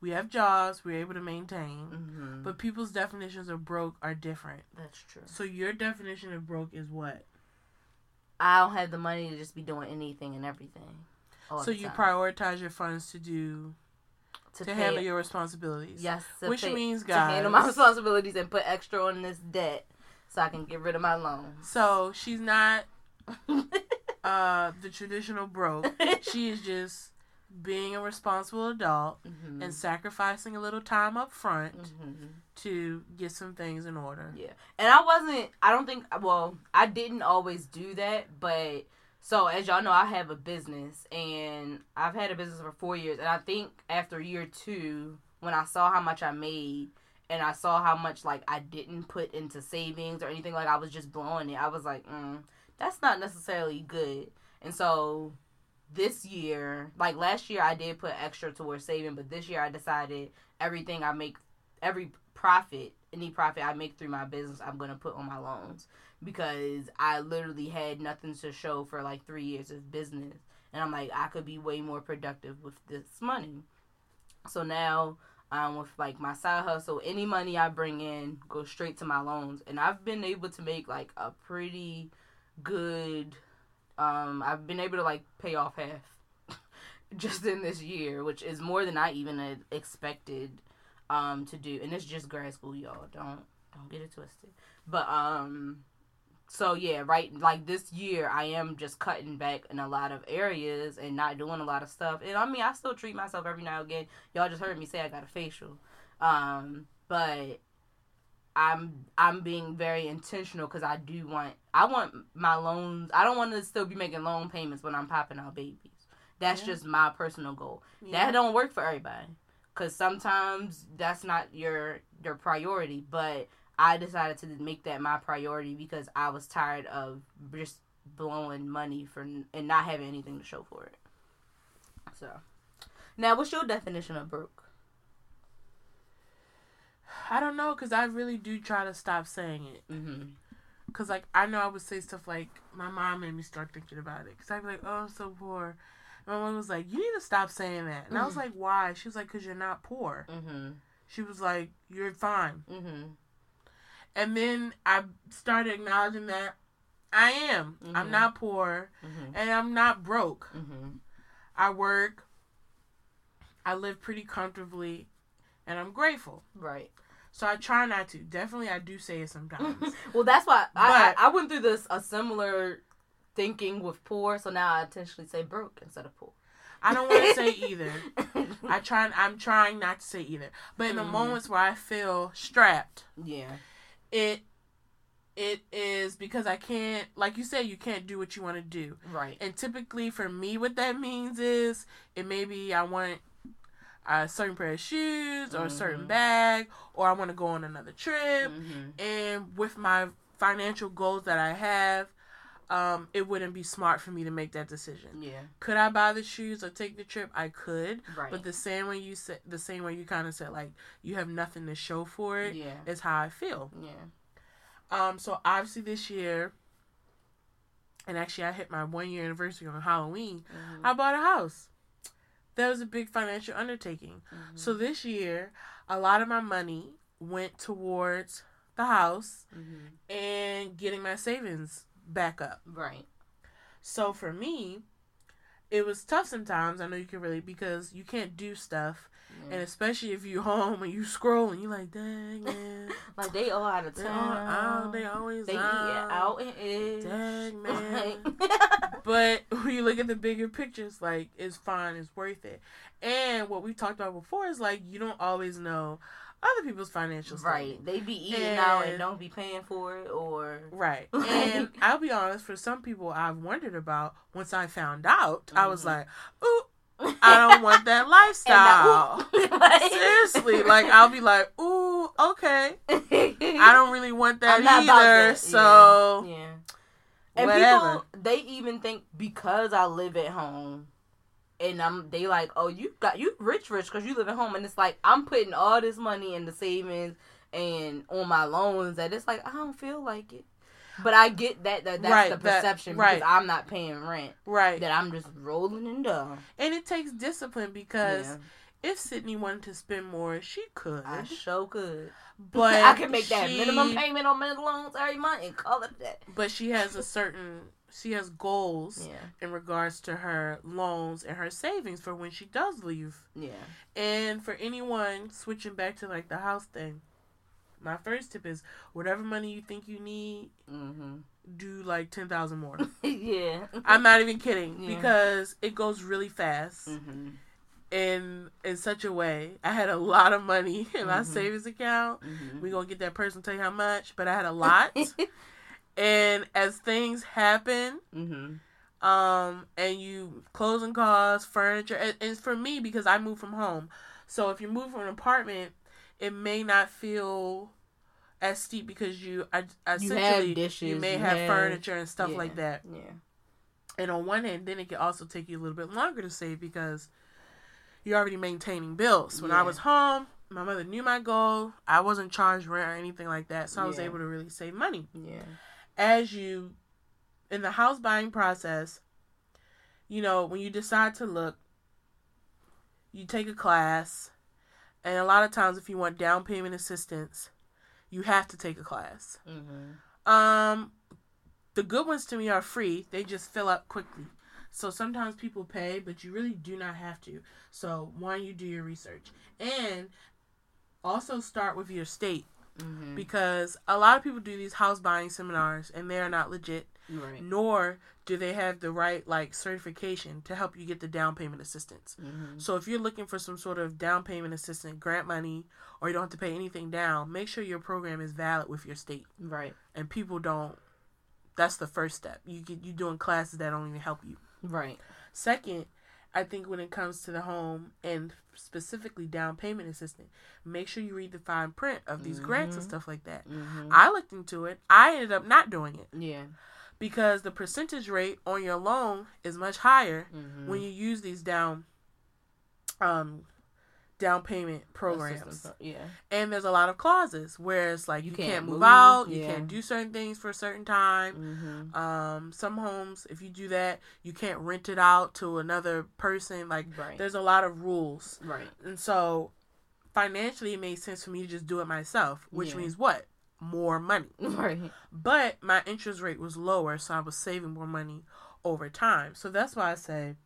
We have jobs, we're able to maintain, Mm-hmm. but people's definitions of broke are different. That's true. So your definition of broke is what? I don't have the money to just be doing anything and everything. so you time. prioritize your funds to do to, pay- handle your responsibilities. yes, to Which pay- means, to handle my responsibilities and put extra on this debt so I can get rid of my loans. So she's not uh the traditional broke. she is just being a responsible adult Mhm. and sacrificing a little time up front Mhm. to get some things in order. Yeah. And I wasn't, I don't think, well, I didn't always do that, but so as y'all know, I have a business and I've had a business for four years. And I think after year two, when I saw how much I made and I saw how much like I didn't put into savings or anything, like I was just blowing it, I was like, mm, that's not necessarily good. And so this year, like last year, I did put extra towards saving, but this year I decided everything I make, every profit, any profit I make through my business, I'm gonna put on my loans because I literally had nothing to show for like three years of business, and I'm like I could be way more productive with this money. So now, um, with like my side hustle, any money I bring in goes straight to my loans, and I've been able to make like a pretty good. Um, I've been able to like pay off half just in this year, which is more than I even had expected um to do. And it's just grad school y'all. Don't don't get it twisted. But um so yeah right like this year i am just cutting back in a lot of areas and not doing a lot of stuff. And i mean i still treat myself every now and again. Y'all just heard me say i got a facial. Um but I'm I'm being very intentional because I do want I want my loans. I don't want to still be making loan payments when I'm popping out babies. That's Yeah. just my personal goal. Yeah. That don't work for everybody because sometimes that's not your your priority. But I decided to make that my priority because I was tired of just blowing money for and not having anything to show for it. So, now what's your definition of broke? I don't know because I really do try to stop saying it. Mm-hmm. Cause like I know I would say stuff like my mom made me start thinking about it. Cause I'd be like, oh, I'm so poor. And my mom was like, you need to stop saying that. And I was Mhm. like, why? She was like, cause you're not poor. Mm-hmm. She was like, you're fine. Mm-hmm. And then I started acknowledging that I am. I'm Mhm. not poor Mm-hmm. and I'm not broke. Mm-hmm. I work. I live pretty comfortably, and I'm grateful. Right. So I try not to. Definitely, I do say it sometimes. well, that's why I, I I went through this a similar thinking with poor, so now I intentionally say broke instead of poor. I don't want to say either. I try. I'm trying not to say either. But in the Mhm. moments where I feel strapped, yeah. it it is because I can't. Like you said, you can't do what you want to do. Right. And typically, for me, what that means is it may be I want a certain pair of shoes or a certain Mhm. bag, or I want to go on another trip. Mm-hmm. And with my financial goals that I have, um, it wouldn't be smart for me to make that decision. Yeah. Could I buy the shoes or take the trip? I could. Right. But the same way you said, the same way you kind of said, like you have nothing to show for it, yeah. is how I feel. Yeah. Um, so obviously this year, and actually I hit my one year anniversary on Halloween. Mhm. I bought a house. That was a big financial undertaking. Mhm. So this year, a lot of my money went towards the house Mhm. and getting my savings back up. Right. So for me, it was tough sometimes. I know you can really because you can't do stuff, Yeah. and especially if you're home and you scroll and you're like, dang man, like they all out of they, all, town. out, they always They eat out. out and ish. Dang man. Like- But when you look at the bigger pictures, like it's fine, it's worth it. And what we talked about before is like you don't always know other people's financial right. They be eating out and And- don't be paying for it, or Right. And I'll be honest, for some people I've wondered about, once I found out, I was Mhm. like, ooh, I don't want that lifestyle. And that- Seriously, like I'll be like, ooh, okay. I don't really want that I'm not about either. that, So yeah. And whatever. people, they even think because I live at home, and I'm, they like, oh, you got you rich, rich because you live at home, and it's like I'm putting all this money in the savings and on my loans that it's like I don't feel like it. But I get that, that that's Right, the that- perception right. because I'm not paying rent. right. That I'm just rolling in dough. And it takes discipline because Yeah, if Sydney wanted to spend more, she could. I sure could. But I can make that she- minimum payment on my loans every month and call it that. But she has a certain she has goals Yeah, in regards to her loans and her savings for when she does leave. yeah. And for anyone switching back to like the house thing, my first tip is whatever money you think you need, Mhm. do like ten thousand more. yeah. I'm not even kidding Yeah. because it goes really fast Mhm. In in such a way. I had a lot of money in my Mhm. savings account. Mhm. We gonna get that person to tell you how much, but I had a lot. and as things happen, Mhm. um, and you closing costs, furniture, and, and for me because I moved from home, so if you move from an apartment, it may not feel as steep because you I, essentially dishes, you may you have, have- furniture and stuff yeah. like that. Yeah. And on one hand, then it can also take you a little bit longer to save because you're already maintaining bills. When I was home, my mother knew my goal. I wasn't charged rent or anything like that, so I was able to really save money. Yeah. As you, in the house buying process, you know, when you decide to look, you take a class, and a lot of times, if you want down payment assistance, you have to take a class. Mm-hmm. Um, the good ones to me are free. They just fill up quickly. So sometimes people pay, but you really do not have to. So why don't you do your research, and also start with your state Mhm. because a lot of people do these house buying seminars and they are not legit. Right. nor do they have the right like certification to help you get the down payment assistance. Mm-hmm. So if you're looking for some sort of down payment assistance, grant money, or you don't have to pay anything down, make sure your program is valid with your state. Right. And people don't. That's the first step. You get you doing classes that don't even help you. Right. Second, I think when it comes to the home and specifically down payment assistance, make sure you read the fine print of these grants and Mhm. stuff like that. Mm-hmm. I looked into it. I ended up not doing it Yeah. because the percentage rate on your loan is much higher Mm-hmm. when you use these down um down payment programs. Yeah. And there's a lot of clauses where it's like you, You can't, can't move, move, out, you can't do certain things for a certain time. Mm-hmm. Um, some homes, if you do that, you can't rent it out to another person. Like Right. there's a lot of rules, Right. and so financially, it made sense for me to just do it myself, which Yeah. means what? More money. Right. But my interest rate was lower, so I was saving more money over time. So that's why I say,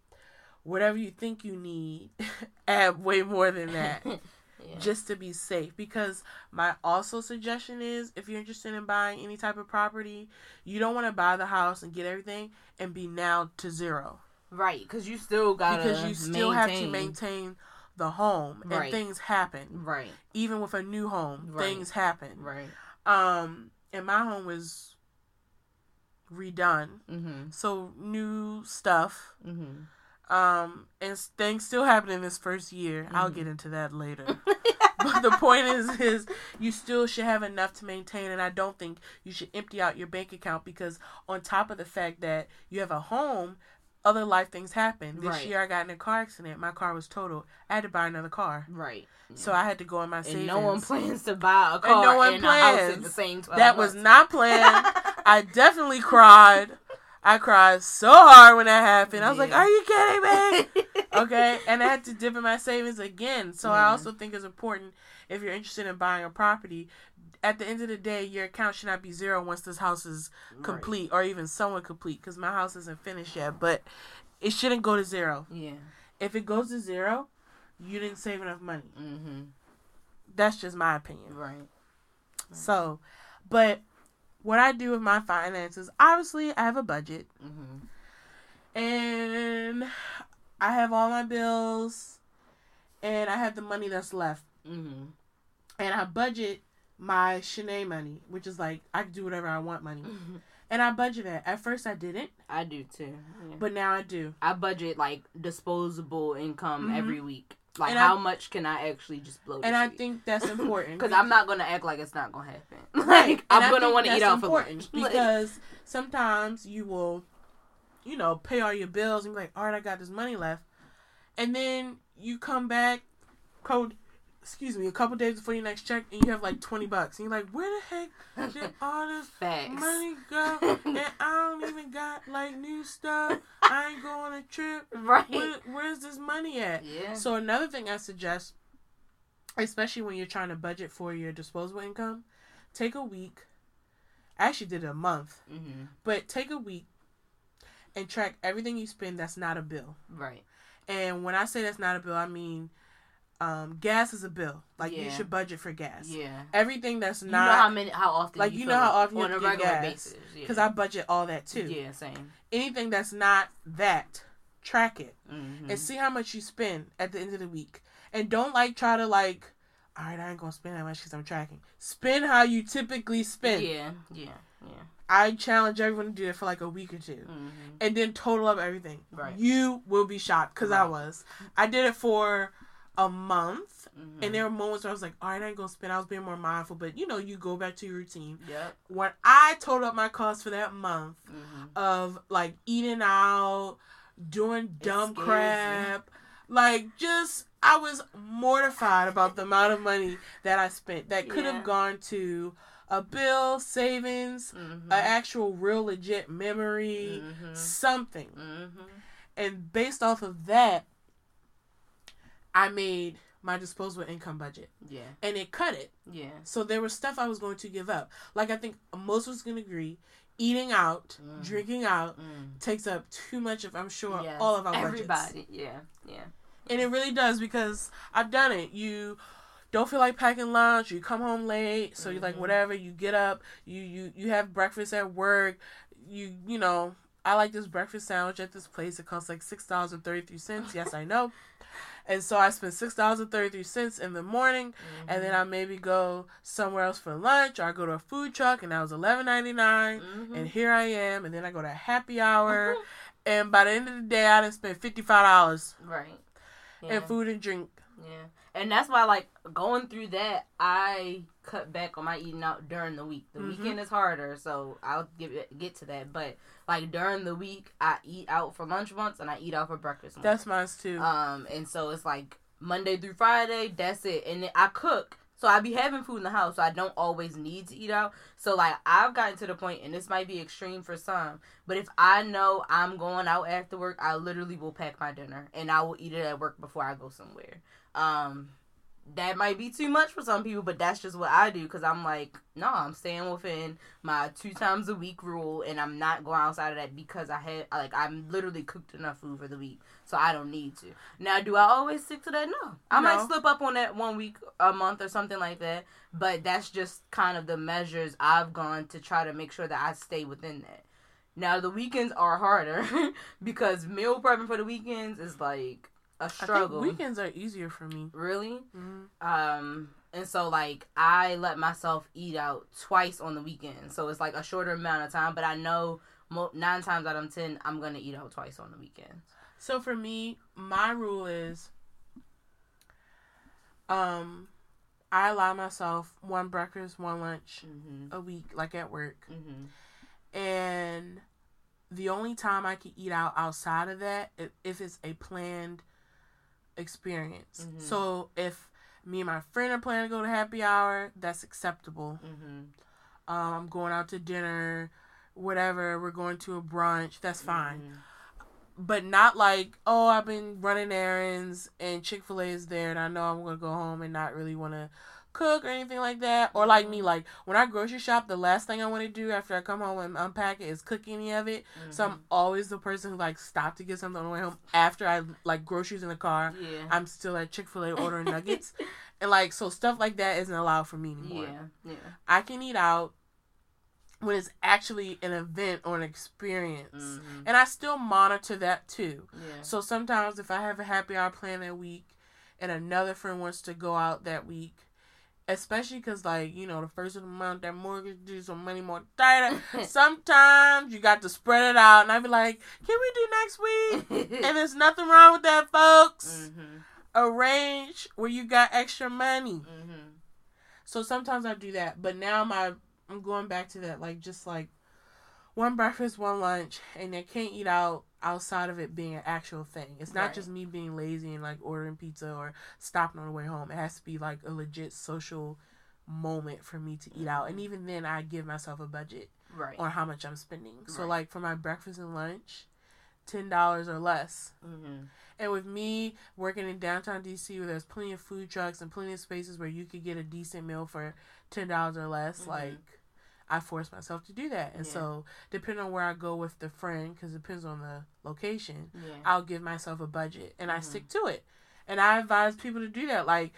whatever you think you need, add way more than that yeah. just to be safe because my also suggestion is if you're interested in buying any type of property you don't want to buy the house and get everything and be now to zero right. Because you still gotta because you still have to maintain. maintain the home and Right. things happen Right. even with a new home Right. things happen Right. um and my home was redone Mm-hmm. so new stuff Mm-hmm. Um and things still happen in this first year i'll Mhm. get into that later but the point is is you still should have enough to maintain and i don't think you should empty out your bank account because on top of the fact that you have a home other life things happen this Right. year i got in a car accident my car was totaled i had to buy another car right. so i had to go in my savings and no one plans to buy a car and, no one and a house at plans. the same time. that was not planned i definitely cried i cried so hard when that happened. I was like are you kidding me? Okay and i had to dip in my savings again. So i also think it's important if you're interested in buying a property at the end of the day your account should not be zero once this house is complete or even somewhat complete because my house isn't finished yet but it shouldn't go to zero. Yeah. if it goes to zero you didn't save enough money. Mm-hmm. that's just my opinion. Right. so but what i do with my finances obviously i have a budget Mm-hmm. and I have all my bills, and I have the money that's left, Mm-hmm. and I budget my Shanae money, which is like I can do whatever I want money, Mm-hmm. and I budget it. At first, I didn't, I do too. Yeah. but now I do. I budget like disposable income Mhm. every week. Like And how I- much can I actually just blow? And I think that's important because I'm not gonna act like it's not gonna happen. Like I'm gonna want to eat out for lunch. Because sometimes you will, you know, pay all your bills and be like, all right, I got this money left, and then you come back, code, excuse me, a couple days before your next check, and you have like twenty bucks, and you're like, where the heck did all this facts. money go? And I don't even got like new stuff. I ain't going on a trip. right. Where, where's this money at? yeah. So another thing I suggest, especially when you're trying to budget for your disposable income, take a week. I actually did it a month, mm-hmm. but take a week and track everything you spend that's not a bill. Right. And when I say that's not a bill, I mean um, gas is a bill. Like you should budget for gas. Yeah. Everything that's not You know how many, how often, like, you, you know how often you on a have to get regular gas. basis. Yeah. because I budget all that too. Yeah, same. Anything that's not that, track it. Mm-hmm. and see how much you spend at the end of the week. And don't like try to like, all right, I ain't gonna spend that much because I'm tracking. Spend how you typically spend. Yeah, yeah, yeah. I challenge everyone to do it for like a week or 2 Mm-hmm. and then total up everything. Right. You will be shocked because I was. I did it for a month, Mm-hmm. and there were moments where I was like, all right, I ain't gonna spend. I was being more mindful, but you know, you go back to your routine. Yep. When I totaled up my costs for that month Mm-hmm. of like eating out, doing dumb you. crap. Like just I was mortified about the amount of money that I spent that could have Yeah. gone to a bill, savings, Mm-hmm. an actual real legit memory, Mhm. something. Mm-hmm. And based off of that, I made my disposable income budget Yeah. and it cut it. Yeah. So there was stuff I was going to give up. Like I think most of us can agree, eating out, Mhm. drinking out Mm. takes up too much of I'm sure Yes. all of our budgets. Everybody. Yeah. Yeah. And it really does because I've done it. You don't feel like packing lunch, you come home late, so you're like whatever, you get up, you you you have breakfast at work, you you know, I like this breakfast sandwich at this place. It costs like six dollars and thirty three cents. Yes, I know. And so I spend six dollars and thirty three cents in the morning, and then I maybe go somewhere else for lunch, or I go to a food truck, and that was eleven ninety nine. Mhm. And here I am, and then I go to happy hour, and by the end of the day, I didn't spend fifty five dollars right. Yeah. in food and drink. Yeah. And that's why, like, going through that, I cut back on my eating out during the week. The Mhm. weekend is harder, so I'll give it, get to that. But, like, during the week, I eat out for lunch once and I eat out for breakfast once. That's mine too. Um, and so it's like Monday through Friday, that's it. And then I cook. So I be having food in the house, so I don't always need to eat out. So like I've gotten to the point, and this might be extreme for some, but if I know I'm going out after work, I literally will pack my dinner and I will eat it at work before I go somewhere. Um, that might be too much for some people, but that's just what I do because I'm like, no, I'm staying within my two times a week rule, and I'm not going outside of that because I had like I'm literally cooked enough food for the week, so I don't need to. Now, do I always stick to that? No, I No. might slip up on that one week a month or something like that, but that's just kind of the measures I've gone to try to make sure that I stay within that. Now the weekends are harder because meal prepping for the weekends is like a I think struggle. weekends are easier for me. Really? hmm Um, and so like I let myself eat out twice on the weekend, so it's like a shorter amount of time. But I know mo- nine times out of ten, I'm gonna eat out twice on the weekends. So for me, my rule is, um, I allow myself one breakfast, one lunch Mm-hmm. a week, like at work, Mm-hmm. and the only time I can eat out outside of that i- if it's a planned experience. Mhm. So if me and my friend are planning to go to happy hour, that's acceptable. Mm-hmm. Um, I'm going out to dinner, whatever. We're going to a brunch. That's fine. Mm-hmm. but not like oh I've been running errands and Chick Fil A is there and I know I'm gonna go home and not really want to cook or anything like that or like me like when I grocery shop the last thing I want to do after I come home and unpack it is cook any of it so I'm always the person who like stop to get something on the way home after I like groceries in the car yeah. I'm still at Chick Fil A ordering nuggets and like so stuff like that isn't allowed for me anymore yeah. Yeah. I can eat out when it's actually an event or an experience Mm-hmm. and I still monitor that too. Yeah. So sometimes if I have a happy hour plan that week and another friend wants to go out that week, especially because, like, you know, the first of the month, that mortgage due, so money more tighter. sometimes you got to spread it out. And I'd be like, can we do next week? and there's nothing wrong with that, folks. mm-hmm. Arrange where you got extra money. Mm-hmm. So sometimes I do that. But now my I'm going back to that, like, just like one breakfast, one lunch, and I can't eat out outside of it being an actual thing. It's not Right. just me being lazy and like ordering pizza or stopping on the way home. It has to be like a legit social moment for me to eat out. And even then, I give myself a budget Right. on how much I'm spending. So, Right. like for my breakfast and lunch, ten dollars or less. Mm-hmm. And with me working in downtown DC, where there's plenty of food trucks and plenty of spaces where you could get a decent meal for ten dollars or less, Mhm. like I force myself to do that. And Yeah. so, depending on where I go with the friend, because it depends on the location, Yeah. I'll give myself a budget and I Mhm. stick to it. And I advise people to do that. Like,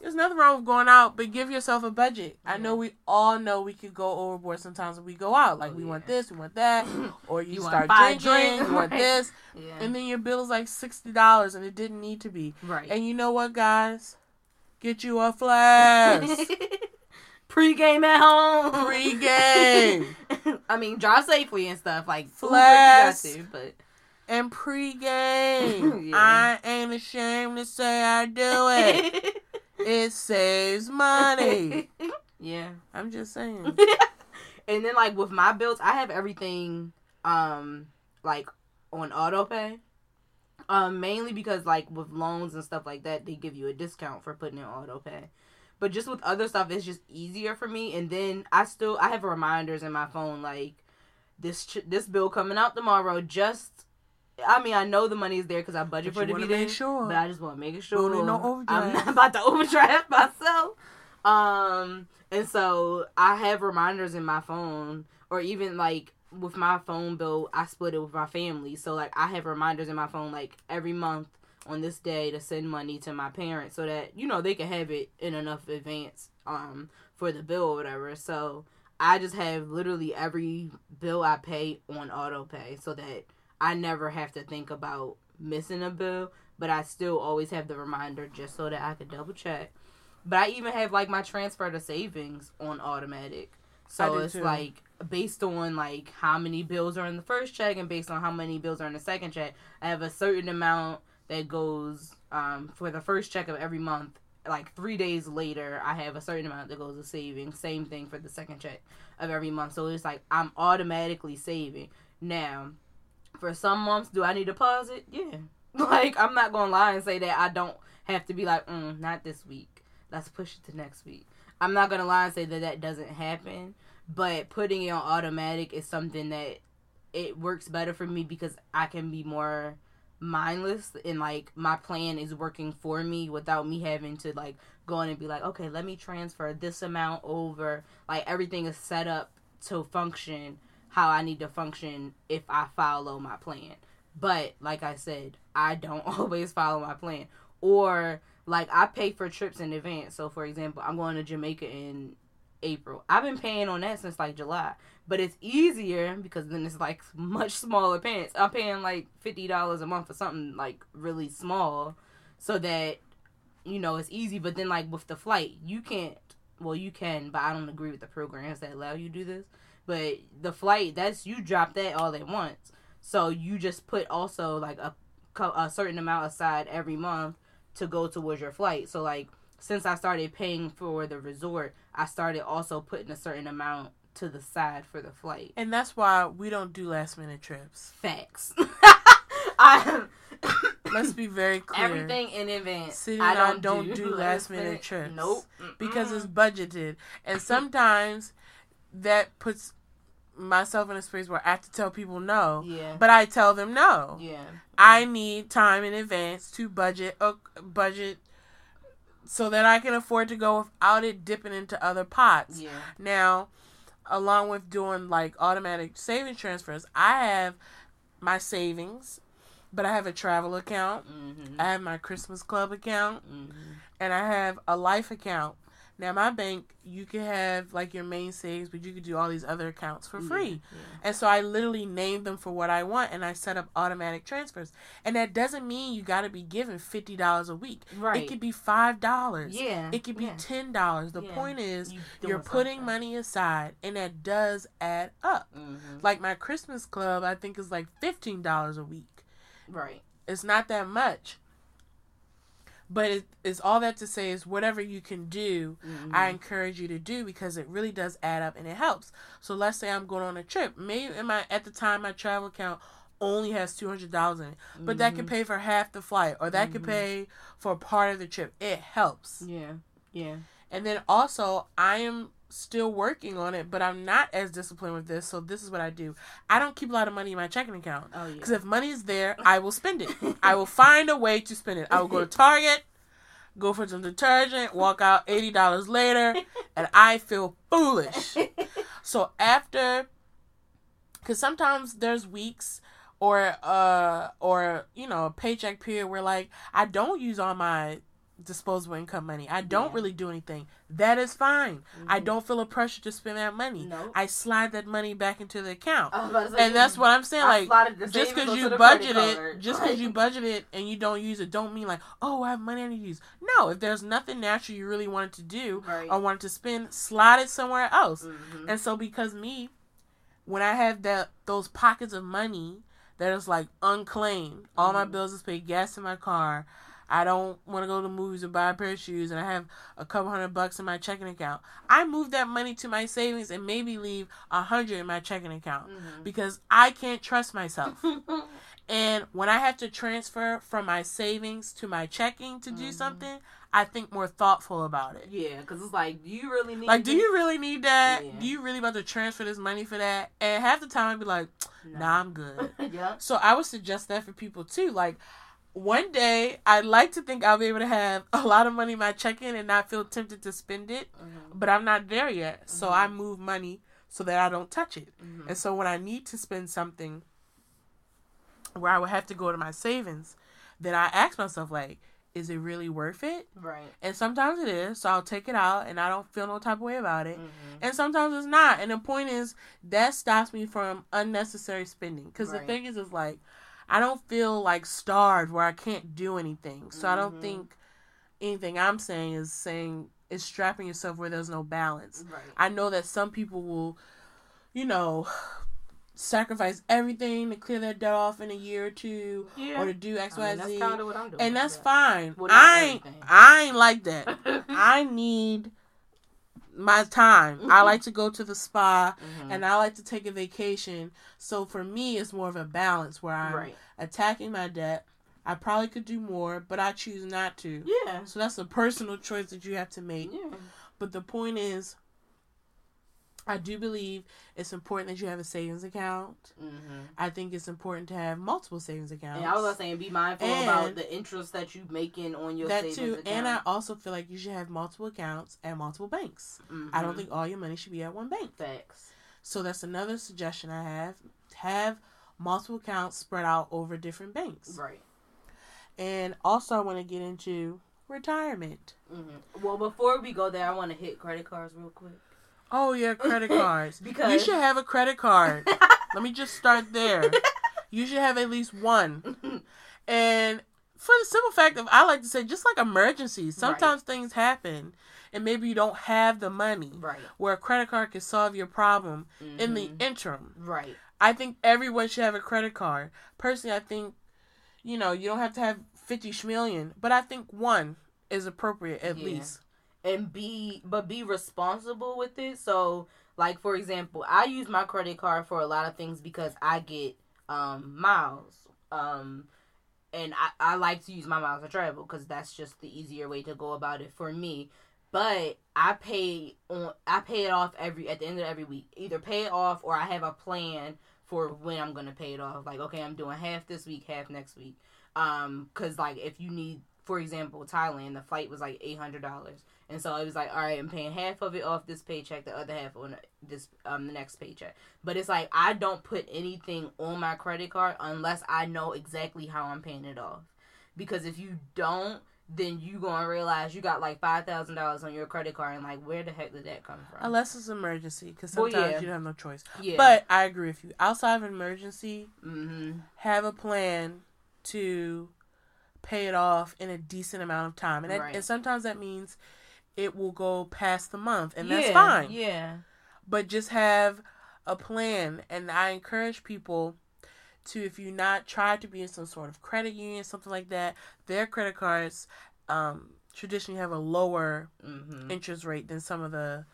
there's nothing wrong with going out, but give yourself a budget. I know we all know we could go overboard sometimes when we go out. Like, Oh, we want this, we want that, or you, You start drinking, drink, you want right. this, yeah. and then your bill is like sixty dollars, and it didn't need to be. right. And you know what, guys? Get you a flask. Pre-game at home. Pre-game. I mean, drive safely and stuff like Flash. you got to, but and pre-game. Yeah. I ain't ashamed to say I do it. it saves money. yeah. I'm just saying. and then like with my bills, I have everything um like on auto pay. Um mainly because like with loans and stuff like that, they give you a discount for putting in auto pay. But just with other stuff, it's just easier for me. And then I still I have reminders in my phone like this ch- this bill coming out tomorrow. Just I mean I know the money is there because I budget But for it to be there. sure. But I just want to make sure no I'm not about to overdraft myself. Um, and so I have reminders in my phone, or even like with my phone bill, I split it with my family. So like I have reminders in my phone like every month on this day to send money to my parents so that you know they can have it in enough advance um for the bill or whatever. So I just have literally every bill I pay on auto pay so that I never have to think about missing a bill, but I still always have the reminder just so that I could double check. But I even have like my transfer to savings on automatic. So it's too. like based on like how many bills are in the first check and based on how many bills are in the second check, I have a certain amount that goes um, for the first check of every month like three days later, I have a certain amount that goes to saving. Same thing for the second check of every month. So it's like I'm automatically saving. Now, for some months, do I need to pause it? Yeah. Like I'm not gonna lie and say that I don't have to be like, mm, not this week. Let's push it to next week. I'm not gonna lie and say that that doesn't happen. But putting it on automatic is something that it works better for me because I can be more mindless and like my plan is working for me without me having to like go in and be like okay let me transfer this amount over. Like everything is set up to function how i need to function if i follow my plan. But like i said i don't always follow my plan. Or like i pay for trips in advance. So for example i'm going to jamaica in april. I've been paying on that since like july but it's easier because then it's like much smaller pants. I'm paying like fifty dollars a month for something like really small, so that you know it's easy. But then like with the flight, you can't. Well, you can, but I don't agree with the programs that allow you to do this. But the flight, that's you drop that all at once. So you just put also like a a certain amount aside every month to go towards your flight. So like since I started paying for the resort, I started also putting a certain amount to the side for the flight. And that's why we don't do last minute trips. Facts. I, Let's be very clear. Everything in advance. City I don't, don't do, do last minute, minute trips. Nope. Because it's budgeted. And sometimes that puts myself in a space where I have to tell people no. Yeah. But I tell them no. Yeah. I need time in advance to budget a budget so that I can afford to go without it dipping into other pots. Yeah. Now, along with doing like automatic savings transfers, I have my savings, but I have a travel account. Mm-hmm. I have my Christmas club account, mm-hmm. and I have a life account. Now my bank, you can have like your main savings, but you could do all these other accounts for free. Yeah, yeah. And so I literally name them for what I want, and I set up automatic transfers. And that doesn't mean you got to be given fifty dollars a week. Right. It could be five dollars. Yeah. It could be yeah. ten dollars. The point is you are putting something. money aside, and that does add up. Mm-hmm. Like my Christmas club, I think is like fifteen dollars a week. Right. It's not that much but it's all that to say is whatever you can do mm-hmm. i encourage you to do because it really does add up and it helps so let's say i'm going on a trip maybe in my at the time my travel account only has $200 in it but mm-hmm. that could pay for half the flight or that mm-hmm. could pay for part of the trip it helps yeah yeah and then also i am still working on it, but I'm not as disciplined with this. So this is what I do. I don't keep a lot of money in my checking account. Oh yeah. Because if money is there, I will spend it. I will find a way to spend it. I will go to Target, go for some detergent, walk out eighty dollars later, and I feel foolish. So after, because sometimes there's weeks or uh or you know a paycheck period where like I don't use all my disposable income money. I don't yeah. really do anything. That is fine. Mm-hmm. I don't feel a pressure to spend that money. Nope. I slide that money back into the account. and that's what I'm saying. I like just because you budget it, just because you budget it and you don't use it, don't mean like, oh, I have money I need to use. No, if there's nothing natural you really wanted to do right. or wanted to spend, slide it somewhere else. Mm-hmm. And so because me, when I have that those pockets of money that is like unclaimed, all mm-hmm. my bills is paid, gas in my car. I don't want to go to the movies and buy a pair of shoes and I have a couple hundred bucks in my checking account. I move that money to my savings and maybe leave a hundred in my checking account mm-hmm. because I can't trust myself. and when I have to transfer from my savings to my checking to do mm-hmm. something, I think more thoughtful about it. Yeah, because it's like, do you really need? Like, do you really need that? Yeah. Do you really about to transfer this money for that? And half the time, I'd be like, Nah, I'm good. yeah. So I would suggest that for people too. Like, one day I'd like to think I'll be able to have a lot of money in my checking and not feel tempted to spend it, mm-hmm. but I'm not there yet. Mm-hmm. So I move money so that I don't touch it. Mm-hmm. And so when I need to spend something where I would have to go to my savings, then I ask myself like, is it really worth it? Right. And sometimes it is, so I'll take it out and I don't feel no type of way about it. Mhm. And sometimes it's not. And the point is that stops me from unnecessary spending. Because the thing is, is like I don't feel like starved where I can't do anything. So I don't Mhm. think anything I'm saying is saying is strapping yourself where there's no balance. Right. I know that some people will, you know, sacrifice everything to clear their debt off in a year or two Yeah. or to do X, I Y, mean, that's kind of what I'm doing. and that's yeah. fine. Well, I ain't. I ain't like that. I need my time. I Mhm. like to go to the spa Mhm. and I like to take a vacation. So for me, it's more of a balance where I'm right. attacking my debt. I probably could do more, but I choose not to. Yeah. So that's a personal choice that you have to make. Yeah. But the point is, I do believe it's important that you have a savings account. Mm-hmm. I think it's important to have multiple savings accounts. And I was saying, be mindful And- about the interest that you making on your that savings too, account. and I also feel like you should have multiple accounts at multiple banks. I don't Mhm. think all your money should be at one bank. facts. So that's another suggestion I have. Have multiple accounts spread out over different banks. Right. And also I want to get into retirement. hmm Well, before we go there, I want to hit credit cards real quick. Oh yeah, credit cards. Because- you should have a credit card. Let me just start there. You should have at least one. And for the simple fact of I like to say just like emergencies, sometimes things happen and maybe you don't have the money right. where a credit card can solve your problem in the Mhm. interim. right. I think everyone should have a credit card. Personally, I think you know, you don't have to have 50 schmillion, but I think one is appropriate at Yeah. least. And be but be responsible with it. So, like for example, I use my credit card for a lot of things because I get um miles. Um and I, I like to use my miles to travel because that's just the easier way to go about it for me. But I pay on I pay it off every at the end of every week. Either pay it off or I have a plan for when I'm gonna pay it off. Like okay, I'm doing half this week, half next week. Um, cause like if you need, for example, Thailand, the flight was like eight hundred dollars, and so it was like, all right, I'm paying half of it off this paycheck, the other half on this um the next paycheck. But it's like I don't put anything on my credit card unless I know exactly how I'm paying it off, because if you don't, then you gonna realize you got like five thousand dollars on your credit card, and like where the heck did that come from? Unless it's an emergency, because Well, sometimes yeah. you have no choice. yeah, But I agree with you. Outside of an emergency, mm-hmm. have a plan to pay it off in a decent amount of time. And, that, Right. and sometimes that means it will go past the month, and that's yeah, fine. Yeah, But just have a plan. And I encourage people to, if you not try to be in some sort of credit union, something like that, their credit cards um, traditionally have a lower mm-hmm. interest rate than some of the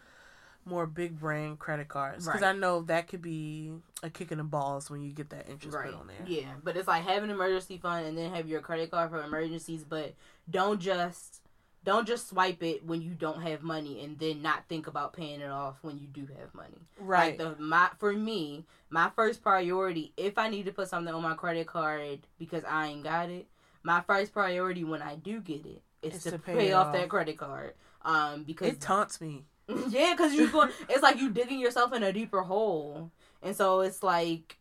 more big brand credit cards. Because Right. I know that could be a kick in the balls when you get that interest right. on there. Yeah, but it's like have an emergency fund and then have your credit card for emergencies, but don't just don't just swipe it when you don't have money and then not think about paying it off when you do have money. Right. Like the my for me, my first priority if I need to put something on my credit card because I ain't got it, my first priority when I do get it is Is to, to pay pay, off, off. that credit card. Um, because it taunts me. yeah, because you going it's like you digging yourself in a deeper hole, and so it's like,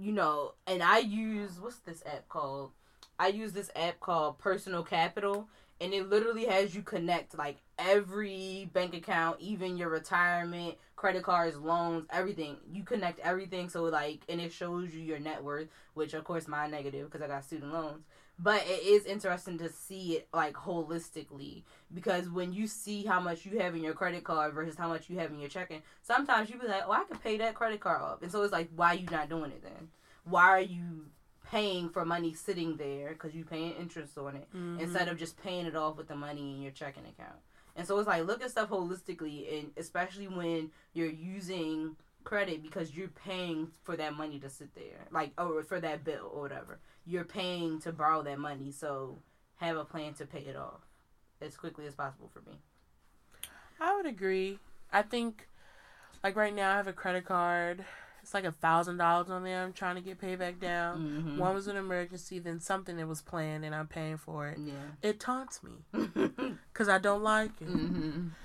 you know, and I use what's this app called? I use this app called Personal Capital, and it literally has you connect like every bank account, even your retirement, credit cards, loans, everything. You connect everything, so like, and it shows you your net worth, which of course mine negative because I got student loans. But it is interesting to see it like holistically because when you see how much you have in your credit card versus how much you have in your checking, sometimes you be like, "Oh, I can pay that credit card off," and so it's like, why you not doing it then? Why are you paying for money sitting there because you're paying interest on it Mhm. instead of just paying it off with the money in your checking account? And so it's like look at stuff holistically, and especially when you're using credit because you're paying for that money to sit there, like or for that bill or whatever. You're paying to borrow that money, so have a plan to pay it off as quickly as possible for me. I would agree. I think, like right now, I have a credit card. It's like a thousand dollars on there. I'm trying to get paid back down. Mm-hmm. One was an emergency, then something that was planned, and I'm paying for it. Yeah. It taunts me mm-hmm. because I don't like it.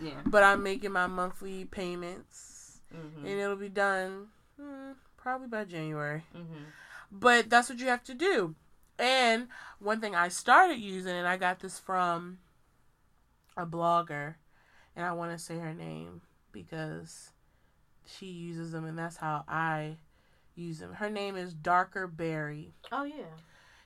Yeah. But I'm making my monthly payments, Mm-hmm. and it'll be done hmm, probably by January. Mm-hmm. But that's what you have to do. And one thing I started using, and I got this from a blogger, and I want to say her name because she uses them, and that's how I use them. Her name is Darker Berry. Oh yeah.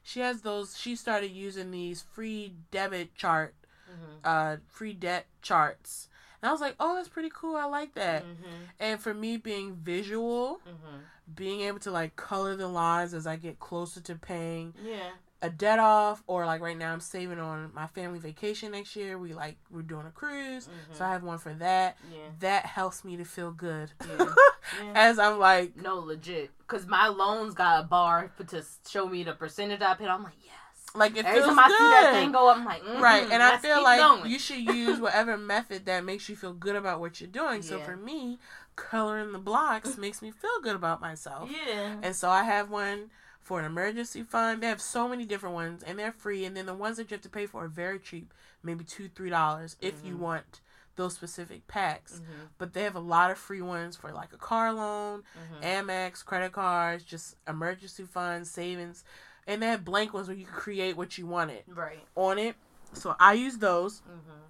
She has those. She started using these free debit chart, Mm-hmm. uh, free debt charts, and I was like, "Oh, that's pretty cool. I like that." Mm-hmm. And for me, being visual, Mm-hmm. being able to like color the lines as I get closer to paying Yeah. A debt off, or like right now, I'm saving on my family vacation next year. We like we're doing a cruise, so I have one for that. Yeah. That helps me to feel good. Yeah. Yeah. As I'm like, No, legit. Cause my loans got a bar to show me the percentage I paid. I'm like, yes. like it Every feels time I good. see that thing go up, I'm like, mm Right, and I feel like going. you should use whatever method that makes you feel good about what you're doing. So for me, coloring the blocks makes me feel good about myself. Yeah. And so I have one for an emergency fund. They have so many different ones, and they're free. And then the ones that you have to pay for are very cheap, maybe two, three dollars if you Mhm. want those specific packs. Mm-hmm. But they have a lot of free ones for like a car loan, Mm-hmm. Amex, credit cards, just emergency funds, savings, and they have blank ones where you can create what you wanted Right. on it. So I use those. Mm-hmm.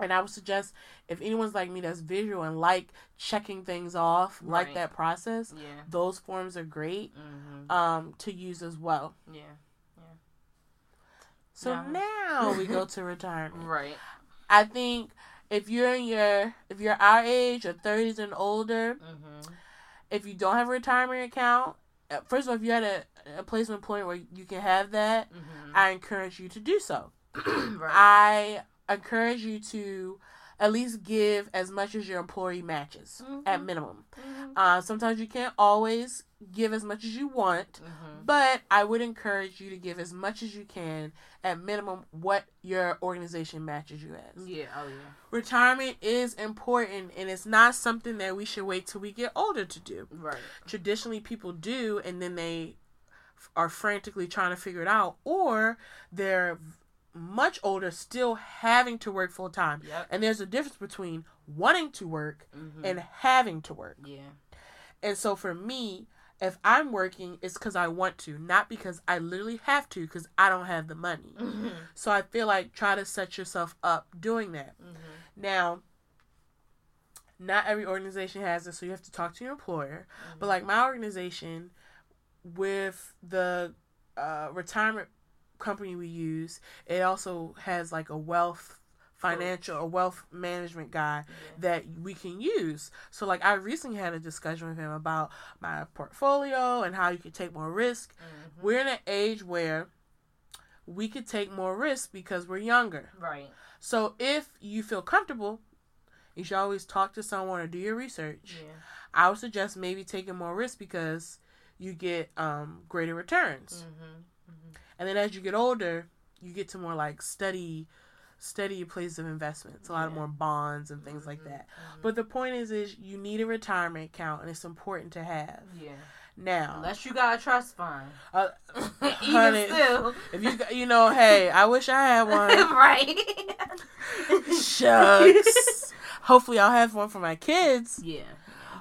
And I would suggest if anyone's like me that's visual and like checking things off, like that process, Yeah. those forms are great Mm-hmm. um, to use as well. Yeah. Yeah. So Yeah. now we go to retirement. Right. I think if you're in your if you're our age or 30s and older, Mm-hmm. if you don't have a retirement account, uh, first of all, if you had a, a place of employment where you can have that, Mm-hmm. I encourage you to do so. right. I encourage you to at least give as much as your employee matches at Mhm. minimum. mm-hmm. Uh, sometimes you can't always give as much as you want, Mm-hmm. but I would encourage you to give as much as you can at minimum what your organization matches you as. Yeah. Oh yeah. Retirement is important and it's not something that we should wait till we get older to do. Right. Traditionally, people do and then they are frantically trying to figure it out, or they're much older still having to work full time. Yep. And there's a difference between wanting to work Mm-hmm. and having to work. yeah. And so for me, if I'm working, it's because I want to, not because I literally have to, because I don't have the money. Mm-hmm. So I feel like try to set yourself up doing that. Mm-hmm. Now, not every organization has this, so you have to talk to your employer. But like my organization, with the uh, retirement company we use, it also has like a wealth financial or wealth management guy that we can use. So like I recently had a discussion with him about my portfolio and how you can take more risk. Mhm. We're in an age where we could take more risk because we're younger. Right. So if you feel comfortable, you should always talk to someone or do your research. Yeah. I would suggest maybe taking more risk because you get um, greater returns. Mm-hmm. And then as you get older, you get to more like steady, steady places of investments. A lot of more bonds and things like that. Mhm. But the point is, is you need a retirement account, and it's important to have. Yeah. Now, Unless you got a trust fund. uh, Even honey, still. if you got- you know, hey, I wish I had one. right. Shucks. Hopefully, I'll have one for my kids. Yeah.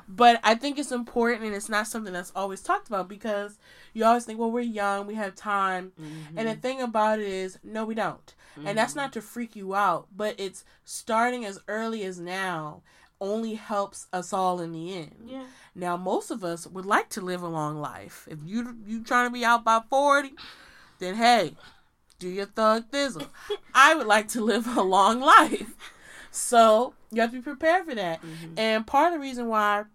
But I think it's important, and it's not something that's always talked about because you always think, well, we're young, we have time. Mm-hmm. And the thing about it is, no, we don't. And that's not to freak you out, but it's starting as early as now only helps us all in the end. Yeah. Now, most of us would like to live a long life. If you you trying to be out by forty, then hey, do your thug thizzle. I would like to live a long life, so you have to be prepared for that. Mhm. And part of the reason why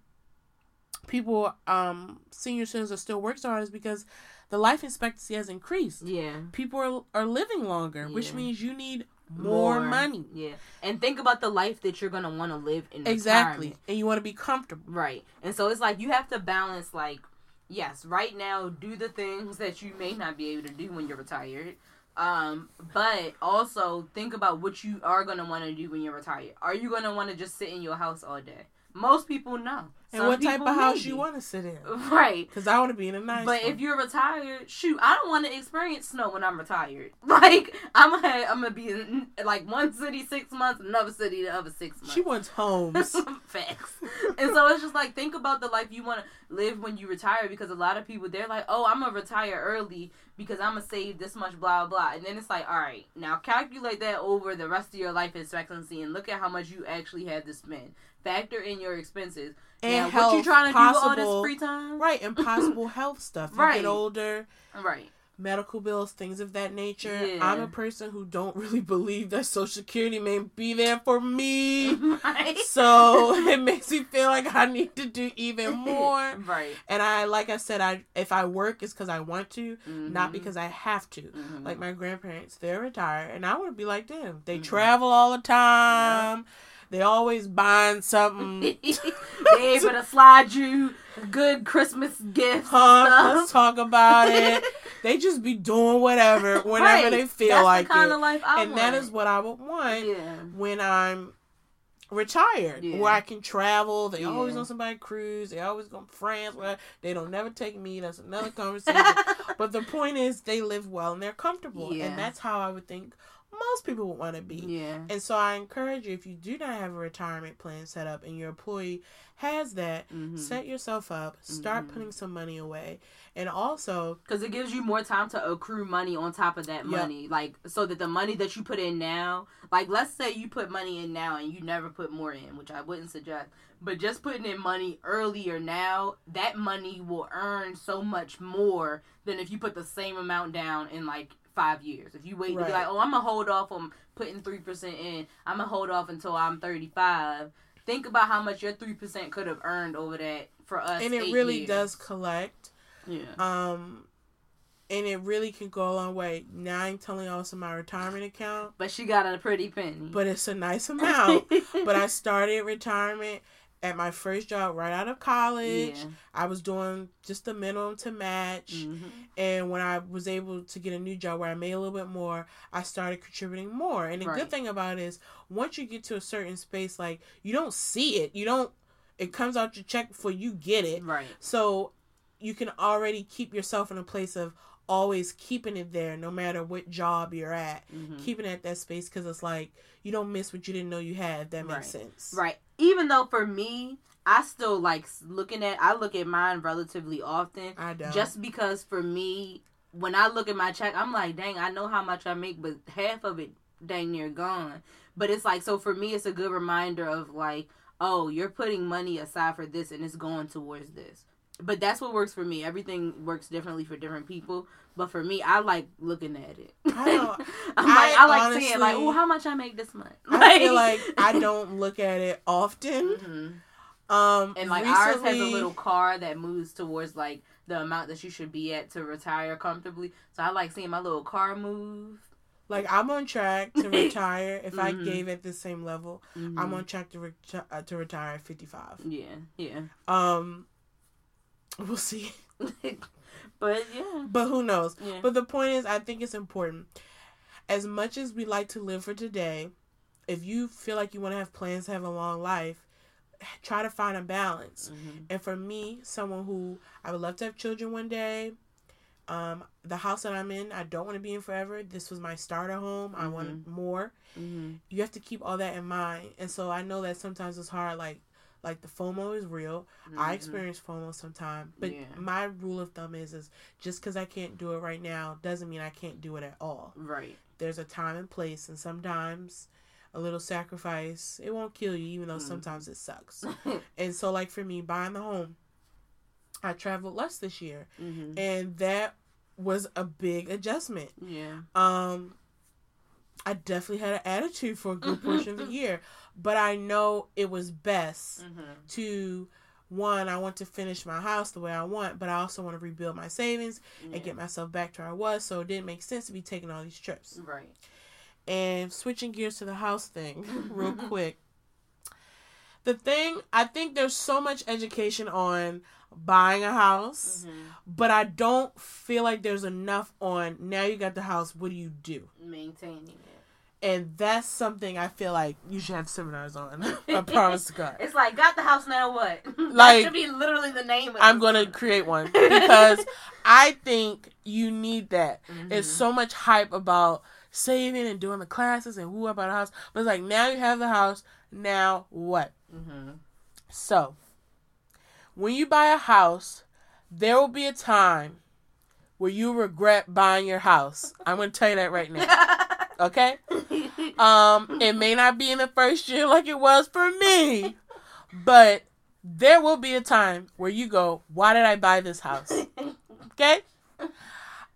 people, um, senior citizens, are still hard is because the life expectancy has increased. Yeah. People are are living longer, which means you need more, money. Yeah. And think about the life that you're gonna want to live in Exactly, retirement. and you want to be comfortable. Right. And so it's like you have to balance like yes, right now do the things that you may not be able to do when you're retired. Um, but also think about what you are gonna want to do when you're retired. Are you gonna want to just sit in your house all day? Most people no. And what type of house maybe. you want to sit in? Right. Because I want to be in a nice. But one. if you're retired, shoot, I don't want to experience snow when I'm retired. Like I'm gonna, I'm gonna be in like one city six months, another city the other six months. she wants homes. Facts. And so it's just like think about the life you want to live when you retire because a lot of people they're like, oh, I'm gonna retire early because I'm gonna save this much, blah blah. And then it's like, all right, now calculate that over the rest of your life expectancy and look at how much you actually have to spend. Factor in your expenses. And now, health, what you trying to possible, do all this free time? Right, and possible health stuff. You Right. get older, Right. medical bills, things of that nature. Yeah. I'm a person who don't really believe that Social Security may be there for me. right. so it makes me feel like I need to do even more. Right. And I, like I said, I if I work, it's because I want to, not Mhm. because I have to. Mhm. Like my grandparents, they're retired, and I want to be like them. They Mhm. travel all the time. They always buying something. they able to slide you good Christmas gifts Huh? Let's talk about it. They just be doing whatever whenever Right. they feel That's like the kind it. of life I and want. that is what I would want yeah. when I'm retired, Yeah. where I can travel. They Yeah. always on somebody cruise. They always go to France. Where they don't never take me. That's another conversation. but the point is, they live well and they're comfortable, Yeah. and that's how I would think most people would want to be. yeah. And so I encourage you, if you do not have a retirement plan set up and your employee has that, Mhm. set yourself up, start Mhm. putting some money away. And also, Because it gives you more time to accrue money on top of that Yep. money. Like, so that the money that you put in now, like, let's say you put money in now and you never put more in, which I wouldn't suggest, but just putting in money earlier now, that money will earn so much more than if you put the same amount down in, like, five years. If you wait to be like, oh, I'm going to hold off on putting 3% in, I'm going to hold off until I'm 35. Think about how much your 3% could have earned over that for us. and it really years. does collect. Yeah. Um, and it really can go a long way. Now I'm telling y'all it's in my retirement account, But she got a pretty penny. but it's a nice amount. but I started retirement at my first job right out of college. Yeah. I was doing just the minimum to match. Mhm. And when I was able to get a new job where I made a little bit more, I started contributing more. And the Right. good thing about it is once you get to a certain space, like you don't see it. You don't it comes out your check before you get it. Right. So you can already keep yourself in a place of always keeping it there no matter what job you're at. Mhm. Keeping it at that space because it's like you don't miss what you didn't know you had, that makes Right. sense. Right. Even though for me, I still like looking at. I look at mine relatively often, I don't. just because for me, when I look at my check, I'm like, dang, I know how much I make, but half of it dang near gone. But it's like, so for me, it's a good reminder of like, oh, you're putting money aside for this, and it's going towards this. But that's what works for me. Everything works differently for different people. But for me, I like looking at it. I don't- I'm I like, I like seeing like, oh, how much I make this month. I feel like I don't look at it often. Mhm. Um And like ours has a little car that moves towards like the amount that you should be at to retire comfortably. So I like seeing my little car move. Like I'm on track to retire. if I Mhm. gave at the same level, I'm Mhm. on track to reti- uh, to retire at 55. Yeah, yeah. Um, we'll see, but yeah, but who knows? yeah. But the point is, I think it's important. As much as we like to live for today, if you feel like you want to have plans to have a long life, try to find a balance. Mhm. And for me, someone who I would love to have children one day, um, the house that I'm in, I don't want to be in forever. This was my starter home. I want more. Mhm. You have to keep all that in mind. And so I know that sometimes it's hard. Like, like the FOMO is real. I Mhm. experience FOMO sometimes, but Yeah. my rule of thumb is, is just because I can't do it right now doesn't mean I can't do it at all. right. There's a time and place, and sometimes a little sacrifice it won't kill you, even though Mhm. sometimes it sucks. And so, like for me, buying the home, I traveled less this year, Mhm. and that was a big adjustment. Yeah. Um, I definitely had an attitude for a good portion of the year, but I know it was best Mhm. to one. I want to finish my house the way I want, but I also want to rebuild my savings Yeah. and get myself back to where I was. So it didn't make sense to be taking all these trips. Right. And switching gears to the house thing, real quick. The thing, I think there's so much education on buying a house, Mhm. but I don't feel like there's enough on now you got the house, what do you do? Maintaining it. And that's something I feel like you should have seminars on. I promise to God. It's like got the house now. What? Like, that should be literally the name. Of it. I'm gonna create one because I think you need that. It's Mhm. so much hype about saving and doing the classes and who about a house. But it's like now you have the house. Now what? Mhm. So when you buy a house, there will be a time where you regret buying your house. I'm gonna tell you that right now. Okay? Um, it may not be in the first year like it was for me, but there will be a time where you go, "Why did I buy this house?" Okay?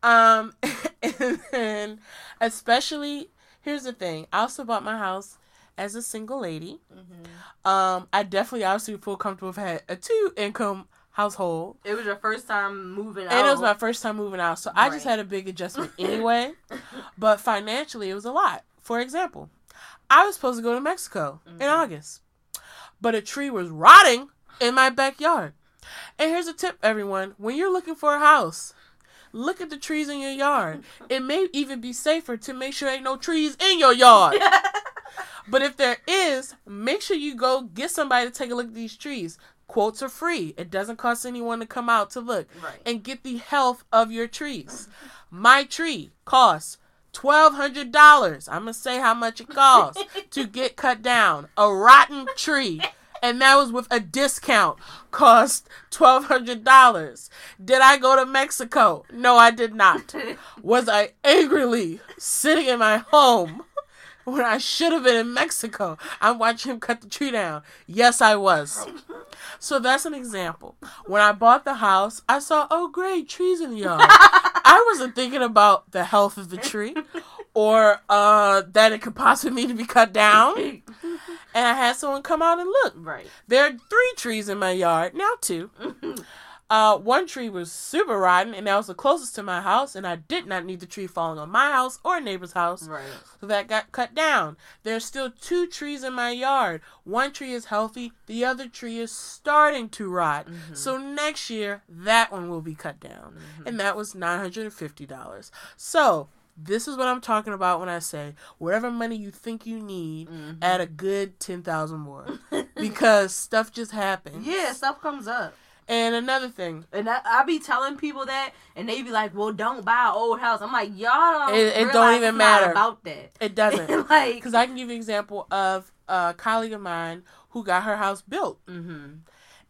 Um, and then especially here's the thing: I also bought my house as a single lady. Mhm. Um, I definitely obviously feel comfortable with had a two income household, It was your first time moving out. and it was my first time moving out, so I just had a big adjustment anyway. But financially, it was a lot. For example, I was supposed to go to Mexico in Mhm. August, but a tree was rotting in my backyard. And here's a tip, everyone: when you're looking for a house, look at the trees in your yard. It may even be safer to make sure ain't no trees in your yard. But if there is, make sure you go get somebody to take a look at these trees. Quotes are free. It doesn't cost anyone to come out to look right. and get the health of your trees. My tree costs twelve hundred dollars. I'm gonna say how much it costs to get cut down. A rotten tree. And that was with a discount. Cost twelve hundred dollars. Did I go to Mexico? No, I did not. Was I angrily sitting in my home when I should have been in Mexico? I'm watching him cut the tree down. Yes, I was. So that's an example. When I bought the house, I saw, oh, great, trees in the yard. I wasn't thinking about the health of the tree or uh, that it could possibly need to be cut down. And I had someone come out and look. right. There are three trees in my yard, now two. Uh, one tree was super rotten, and that was the closest to my house, and I did not need the tree falling on my house or a neighbor's house. right. So that got cut down. There's still two trees in my yard. One tree is healthy, the other tree is starting to rot. So next year, that one will be cut down. And that was $950. So this is what I'm talking about when I say whatever money you think you need, Mhm. add a good 10,000 more. because stuff just happens. Yeah, stuff comes up. And another thing, And I, I be telling people that, and they be like, "Well, don't buy an old house." I'm like, y'all don't. It- it don't even matter. about that. it doesn't. like, Because I can give you an example of a colleague of mine who got her house built. hmm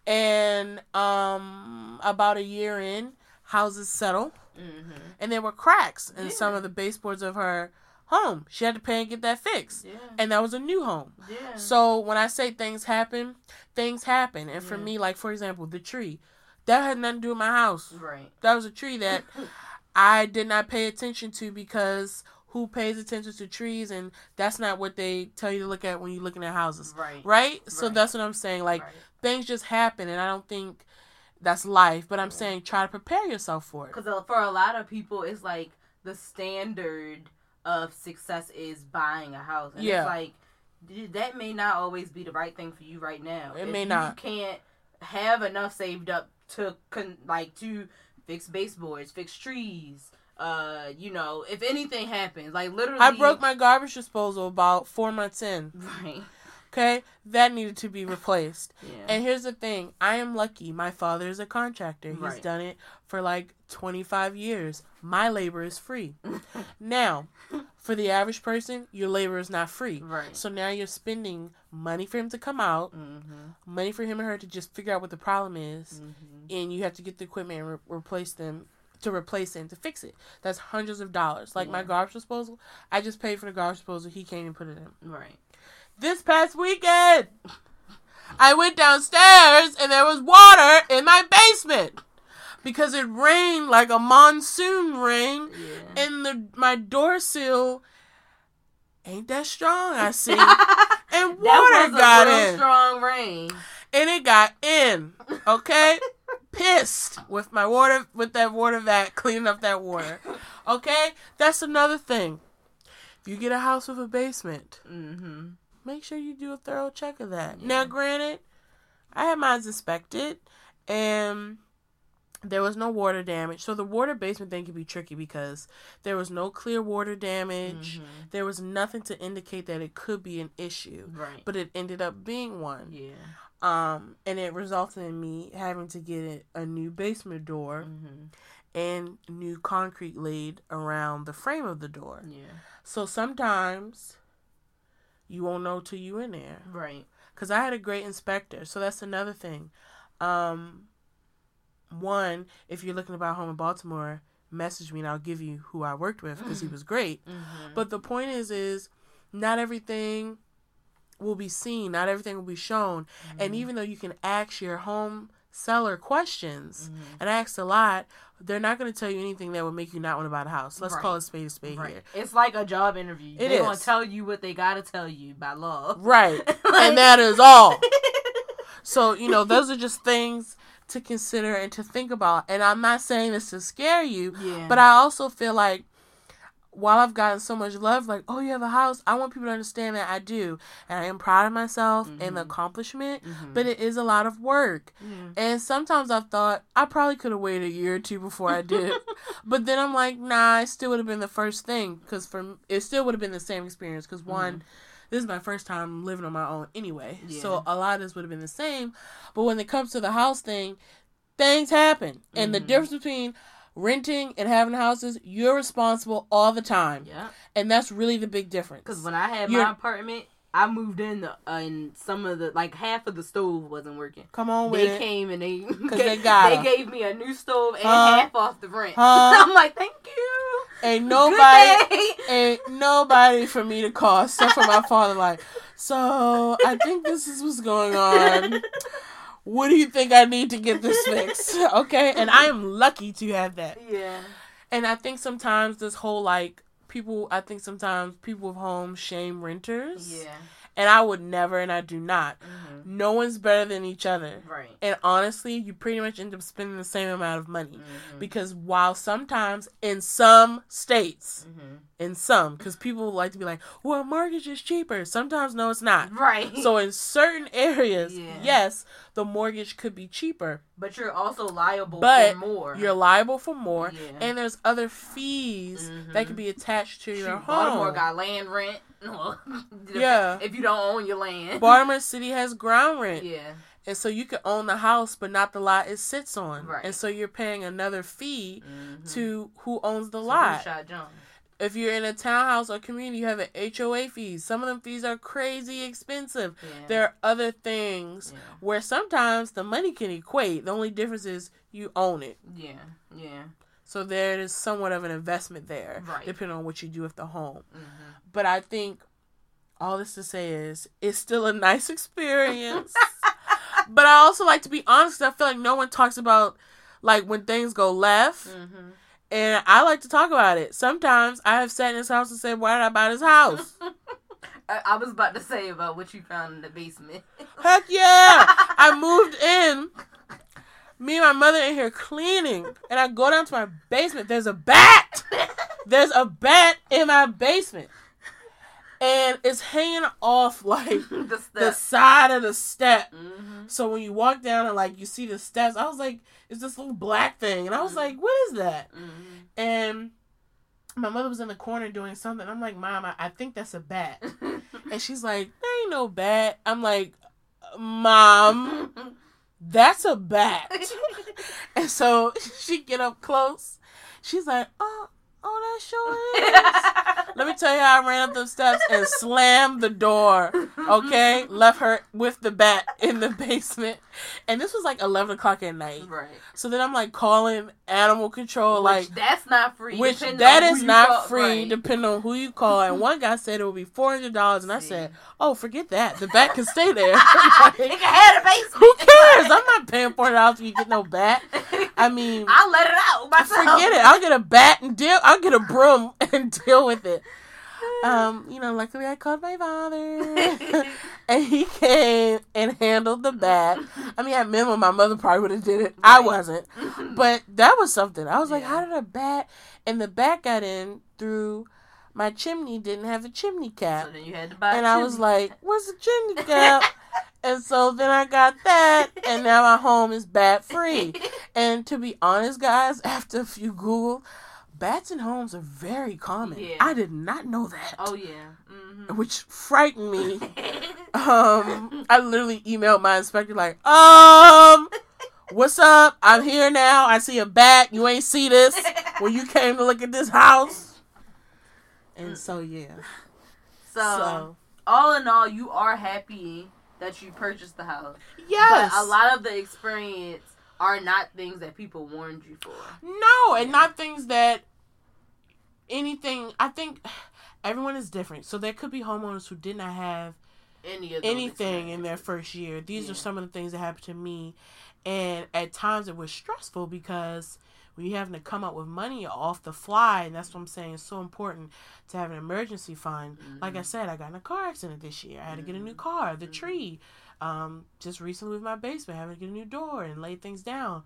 and um about a year in houses settle hmm and there were cracks in Yeah. some of the baseboards of her home she had to pay and get that fixed Yeah. and that was a new home yeah. so when i say things happen things happen and for Yeah. me like for example the tree that had nothing to do with my house right. that was a tree that i did not pay attention to because who pays attention to trees and that's not what they tell you to look at when you're looking at houses Right. right so Right. that's what i'm saying like Right. things just happen and i don't think that's life but i'm saying try to prepare yourself for it Because for a lot of people, it's like the standard of success is buying a house. And Yeah. it's like that may not always be the right thing for you right now. It If may you not. can't have enough saved up to con- like to fix baseboards, fix trees. Uh, you know, if anything happens, like literally, i broke my garbage disposal about four months in right. Okay that needed to be replaced Yeah. and here's the thing i am lucky my father is a contractor he's Right. done it for like 25 years my labor is free now for the average person your labor is not free right. so now you're spending money for him to come out Mm-hmm. money for him and her to just figure out what the problem is Mm-hmm. and you have to get the equipment and re- replace them to replace it and to fix it. That's hundreds of dollars. Like my garbage disposal, I just paid for the garbage disposal. He came and put it in. Right. This past weekend, I went downstairs and there was water in my basement because it rained like a monsoon rain, Yeah. and the my door sill ain't that strong. I see, and water got in. strong rain. and it got in. Okay, pissed with my water with that water vac cleaning up that water. Okay, that's another thing. If you get a house with a basement, Mm-hmm. Make sure you do a thorough check of that. Yeah. Now, granted, I had mine inspected, and there was no water damage. So the water basement thing could be tricky because there was no clear water damage. Mhm. There was nothing to indicate that it could be an issue, Right. but it ended up being one. yeah. Um, and it resulted in me having to get a new basement door hmm and new concrete laid around the frame of the door. Yeah. So sometimes you won't know till you in there. Right. Cause I had a great inspector, so that's another thing. Um, one, if you're looking to buy a home in Baltimore, message me and I'll give you who I worked with because he was great. Mm-hmm. But the point is, is not everything will be seen, not everything will be shown, and even though you can ask your home seller questions, Mm-hmm. and I asked a lot, they're not going to tell you anything that would make you not want to buy the house. Let's Right. call it spade a spade Right. here. It's like a job interview. It They're gonna tell you what they gotta tell you by law. Right. Like- and that is all. So, you know, those are just things to consider and to think about. And I'm not saying this to scare you, Yeah. but I also feel like while I've gotten so much love, like, oh, you have a house, I want people to understand that I do. And I am proud of myself and the accomplishment, but it is a lot of work. Mhm. And sometimes I've thought I probably could have waited a year or two before I did. but then I'm like, nah, it still would have been the first thing because for it still would have been the same experience. Because one, this is my first time living on my own anyway, so a lot of this would have been the same. But when it comes to the house thing, things happen, and the Mhm. difference between renting and having houses, you're responsible all the time, Yeah. and that's really the big difference. Because when I had You're- my apartment, I moved in the, uh, and some of the like half of the stove wasn't working. come on They it. came and they they gotta. they gave me a new stove and Huh? half off the rent. Huh? I'm like, thank you. Ain't nobody. ain't nobody for me to call except for my father. Like, so I think this is what's going on. What do you think I need to get this fixed? Okay, and I am lucky to have that. yeah. And I think sometimes this whole like people, I think sometimes people with homes shame renters. Yeah. And I would never, and I do not. hmm No one's better than each other. Right. And honestly, you pretty much end up spending the same amount of money. Mhm. Because while sometimes in some states, Mhm. in some because people like to be like well mortgage is cheaper sometimes no it's not Right. so in certain areas Yeah. yes the mortgage could be cheaper but you're also liable But for more. you're liable for more Yeah. and there's other fees that can be attached to your Shoot, home Baltimore got land rent. Well, Yeah. If you don't own your land. Baltimore City has ground rent Yeah. and so you can own the house but not the lot it sits on Right. and so you're paying another fee Mhm. to who owns the So lot shot John? if you're in a townhouse or community you have an HOA fees some of them fees are crazy expensive Yeah. there are other things Yeah. where sometimes the money can equate. The only difference is you own it. Yeah. Yeah. So there is somewhat of an investment there, Right. depending on what you do with the home. hmm But I think all this to say is it's still a nice experience. but I also like to be honest. I feel like no one talks about like when things go left, hmm and I like to talk about it. Sometimes I have sat in this house and said, "Why did I buy this house?" I was about to say about what you found in the basement. Heck yeah! I moved in. Me and my mother in here cleaning, and I go down to my basement. There's a bat. There's a bat in my basement, and it's hanging off like the the side of the step. hmm So when you walk down and like you see the steps, I was like, "It's this little black thing," and I was Mhm. like, "What is that?" hmm And my mother was in the corner doing something. I'm like, "Mom, I, I think that's a bat," and she's like, "There ain't no bat." I'm like, "Mom." That's a bat. and so she get up close. She's like, oh, oh, that sure is. Let me tell you how I ran up those steps and slammed the door. Okay, left her with the bat in the basement, and this was like eleven o'clock at night. Right. So then I'm like calling animal control, Which like. that's not free. Which that is not call- free, right. depending on who you call. And one guy said it would be four hundred dollars, and I said, "Oh, forget that. The bat can stay there." Nigga had a basement. Who cares? I'm not paying forty dollars for you to get no bat. I mean, I'll let it out myself. forget it. I'll get a bat and deal. I'll get a broom and deal with it. Um, you know, luckily I called my father, and he came and handled the bat. I mean, at minimum, my mother probably would have did it. I wasn't, but that was something. I was like, how did a bat? And the bat got in through my chimney didn't have a chimney cap. So then you had to buy. and I was like, "What's a chimney cap?" and so then I got that, and now my home is bat free. And to be honest, guys, after a few Google, bats in homes are very common. Yeah. I did not know that, oh yeah. Mm-hmm. which frightened me. Um, I literally emailed my inspector like, "Um, what's up? I'm here now. I see a bat. You ain't see this when you came to look at this house." And so yeah, so, so all in all, you are happy that you purchased the house. yes, But a lot of the experience are not things that people warned you for. No, and not things that anything. I think everyone is different. So there could be homeowners who did not have Any of anything in their first year. These Yeah. are some of the things that happened to me, and at times it was stressful because when you're having to come up with money off the fly, and that's what I'm saying. It's so important to have an emergency fund. Like I said, I got in a car accident this year. I had to get a new car. The Mhm. tree, um, just recently with my basement, having to get a new door and lay things down.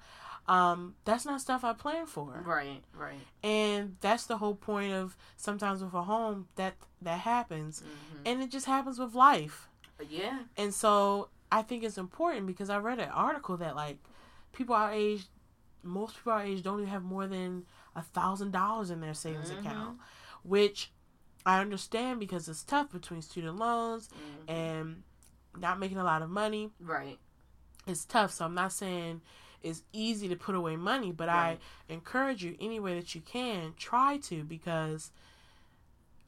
Um, that's not stuff I planned for Right, right. and that's the whole point of sometimes with a home that that happens hmm and it just happens with life yeah. and so i think it's important because i read an article that like people our age most people our age don't even have more than a thousand dollars in their savings Mhm. account which i understand because it's tough between student loans Mhm. and not making a lot of money Right. it's tough. So I'm not saying it's easy to put away money, but Right. I encourage you any way that you can try to because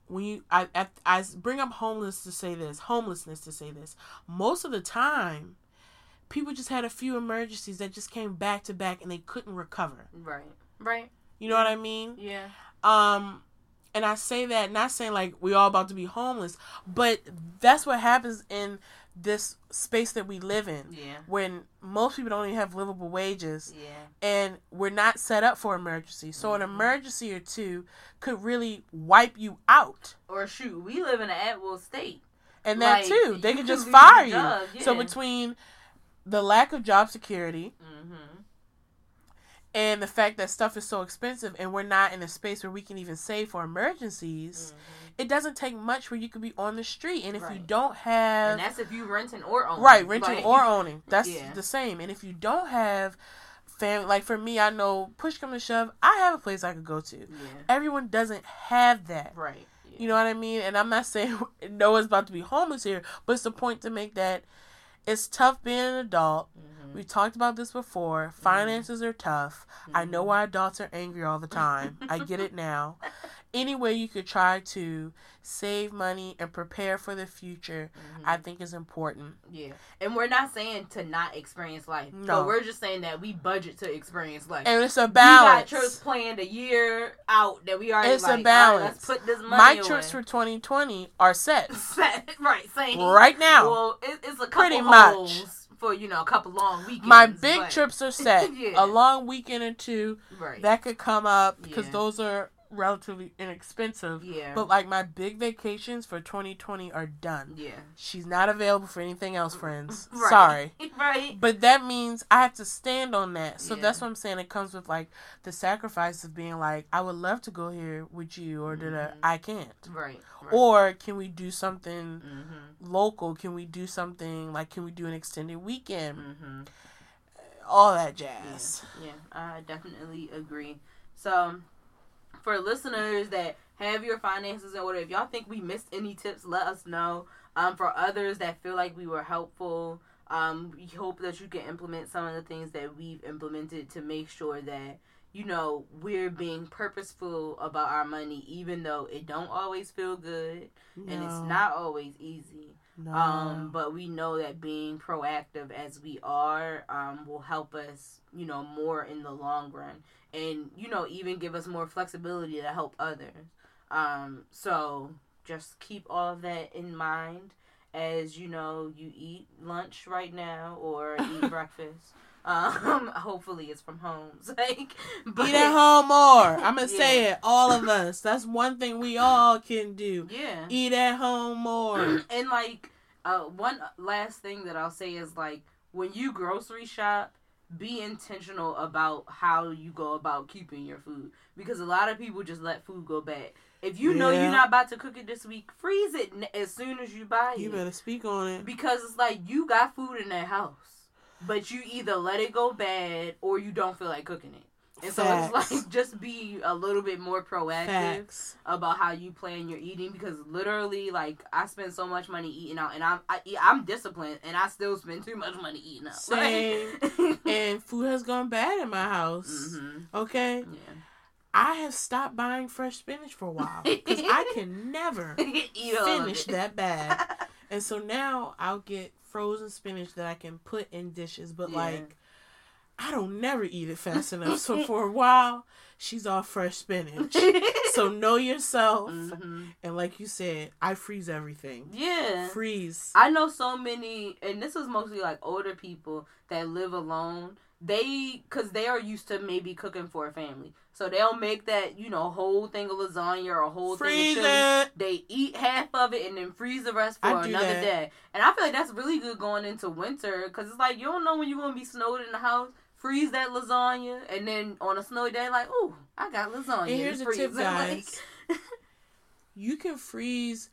when you I, I I bring up homeless to say this homelessness to say this most of the time people just had a few emergencies that just came back to back and they couldn't recover Right. Right. you know what i mean Yeah. um and i say that not saying like we all about to be homeless but that's what happens in this space that we live in Yeah. when most people don't even have livable wages Yeah. and we're not set up for emergency. So an Mhm. emergency or two could really wipe you out. Or shoot, we live in an at will state. And that Like, too, they could can just fire you. job, So between the lack of job security Mm-hmm. And the fact that stuff is so expensive and we're not in a space where we can even save for emergencies, it doesn't take much where you could be on the street. And if you Mm-hmm. Don't have And that's if you renting or owning. Right, renting Like- or owning. That's Yeah. the same. And if you don't have family, like for me, I know push come to shove, I have a place I could go to. Yeah. Everyone doesn't have that. Right. Yeah. You know what I mean? And I'm not saying no one's about to be homeless here, but it's the point to make that it's tough being an adult. Mhm. We talked about this before. Finances are tough. I know Mhm. why adults are angry all the time. I get it now. Any way you could try to save money and prepare for the future, Mhm. I think is important. Yeah. And we're not saying to not experience life. No. But we're just saying that we budget to experience life. And it's a balance. We got trips planned a year out that we already It's a like, right, balance. let's put this money My away. trips for 2020 are set set. right, same. right now. Well, it, it's a couple Pretty much. for you know a couple long weekends. My big but- trips are set. Yeah. A long weekend or two right? that could come up because Yeah. those are relatively inexpensive. yeah, But like my big vacations for 2020 are done. yeah, She's not available for anything else, friends. Right. Sorry. right. But that means I have to stand on that. So Yeah. that's what I'm saying. It comes with like the sacrifice of being like, I would love to go here with you, or that Mhm. I can't. Right. right. Or can we do something hmm local? Can we do something like can we do an extended weekend? hmm All that jazz. Yeah, I definitely agree. So, for listeners that have your finances in order, if y'all think we missed any tips, let us know. Um, for others that feel like we were helpful, um, we hope that you can implement some of the things that we've implemented to make sure that you know we're being purposeful about our money, even though it don't always feel good and it's not always easy. No. Um, but we know that being proactive as we are um, will help us, you know, more in the long run, and you know, even give us more flexibility to help others. Um, so just keep all of that in mind as you know you eat lunch right now or eat breakfast. Um, hopefully it's from home. Like, but Eat at home more. I'm gonna say it. All of us. That's one thing we all can do. yeah. Eat at home more. and like uh one last thing that I'll say is like when you grocery shop, be intentional about how you go about keeping your food because a lot of people just let food go bad. If you know you're not about to cook it this week, freeze it as soon as you buy You it You better speak on it. because it's like you got food in that house, but you either let it go bad or you don't feel like cooking it. And so it's like just be a little bit more proactive Facts. about how you plan your eating because literally like I spend so much money eating out and I'm I, I'm disciplined and I still spend too much money eating out. Same. And food has gone bad in my house. hmm Okay? Yeah. I have stopped buying fresh spinach for a while because I can never Eat all of finish that bag. And so now I'll get frozen spinach that I can put in dishes, but Yeah. like I don't never eat it fast enough. So for a while, she's all fresh spinach. So know yourself. Mhm. And like you said, I freeze everything. Yeah. Freeze. I know so many, and this is mostly like older people that live alone. They, cause they are used to maybe cooking for a family, so they'll make that you know whole thing of lasagna or a whole Freeze thing of chili. it. They eat half of it and then freeze the rest for another that. day. And I feel like that's really good going into winter, cause it's like you don't know when you're gonna be snowed in the house. Freeze that lasagna, and then on a snowy day, like, ooh, I got lasagna. And here's the tip, freezer. Like, guys. You can freeze.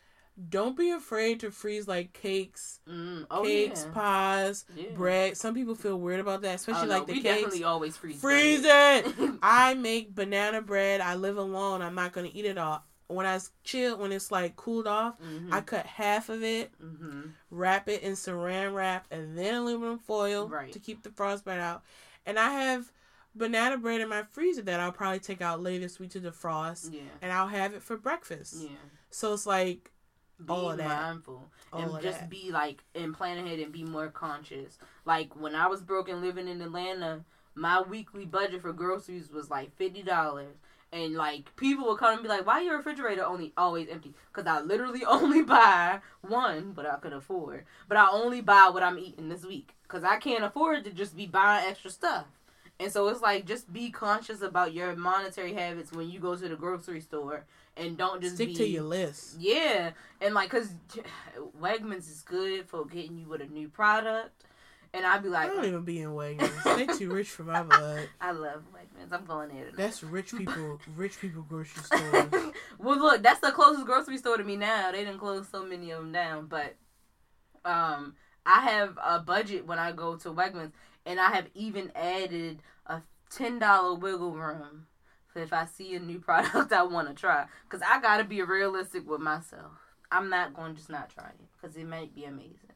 Don't be afraid to freeze like cakes, mm, oh cakes, yeah. pies, yeah. bread. Some people feel weird about that, Oh, especially no, like the we cakes. definitely always freeze. Freeze bread. it. I make banana bread. I live alone. I'm not gonna eat it all. when I chill, when it's like cooled off, Mhm. I cut half of it, Mhm. wrap it in saran wrap, and then aluminum foil Right. to keep the frostbite out. And I have banana bread in my freezer that I'll probably take out later this week to defrost, Yeah. and I'll have it for breakfast. Yeah. So it's like Be All of that. mindful all and just that. be like and plan ahead and be more conscious. Like when I was broken living in Atlanta, my weekly budget for groceries was like fifty dollars. And like people will come and be like, "Why your refrigerator only always empty?" Because I literally only buy one, but I could afford. But I only buy what I'm eating this week because I can't afford to just be buying extra stuff. And so it's like just be conscious about your monetary habits when you go to the grocery store, and don't just stick be, to your list. yeah, and like, cause Wegmans is good for getting you with a new product, and I'd be like, I don't even be in Wegmans. they too rich for my blood. I love Wegmans. I'm going there tonight. That's rich people. Rich people grocery store. well, look, that's the closest grocery store to me now. They didn't close so many of them down, but um, I have a budget when I go to Wegmans, and I have even added a ten dollar wiggle room for if I see a new product I want to try. Cause I gotta be realistic with myself. I'm not going to just not try it because it might be amazing.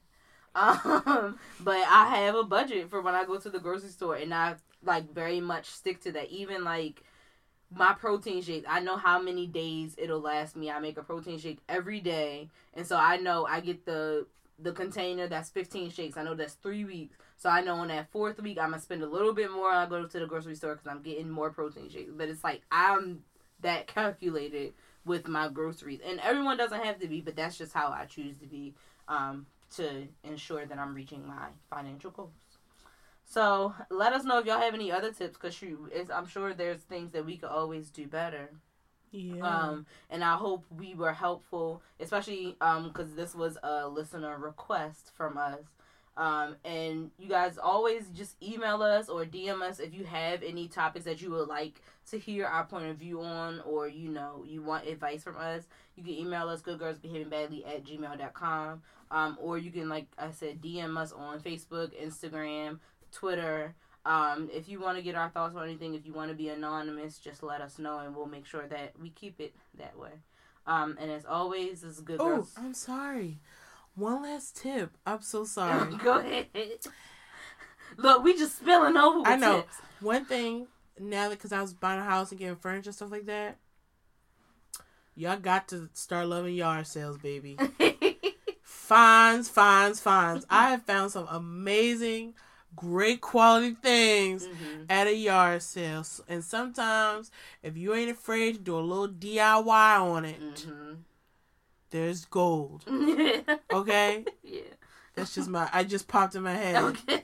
Um, but I have a budget for when I go to the grocery store, and I like very much stick to that. Even like my protein shake, I know how many days it'll last me. I make a protein shake every day, and so I know I get the the container that's 15 shakes. I know that's three weeks. So I know on that fourth week, I'm gonna spend a little bit more. I go to the grocery store because I'm getting more protein shakes. But it's like I'm that calculated with my groceries, and everyone doesn't have to be, but that's just how I choose to be um, to ensure that I'm reaching my financial goals. So let us know if y'all have any other tips, cause shoot, I'm sure there's things that we could always do better. Yeah. Um, and I hope we were helpful, especially um, because this was a listener request from us. Um, and you guys always just email us or DM us if you have any topics that you would like to hear our point of view on, or you know, you want advice from us. You can email us goodgirlsbehavingbadly at gmail.com. Um, or you can, like I said, DM us on Facebook, Instagram, Twitter. Um, if you want to get our thoughts on anything, if you want to be anonymous, just let us know and we'll make sure that we keep it that way. Um, and as always, this is Good oh, Girls. I'm sorry. One last tip. I'm so sorry. Go ahead. Look, we just spilling over with I know. tips. One thing now that because I was buying a house and getting furniture and stuff like that, y'all got to start loving yard sales, baby. Fines, fines, fines. I have found some amazing, great quality things Mhm. at a yard sale. And sometimes, if you ain't afraid to do a little DIY on it, Mhm. there's gold. Okay? yeah. That's just my, I just popped in my head. Okay.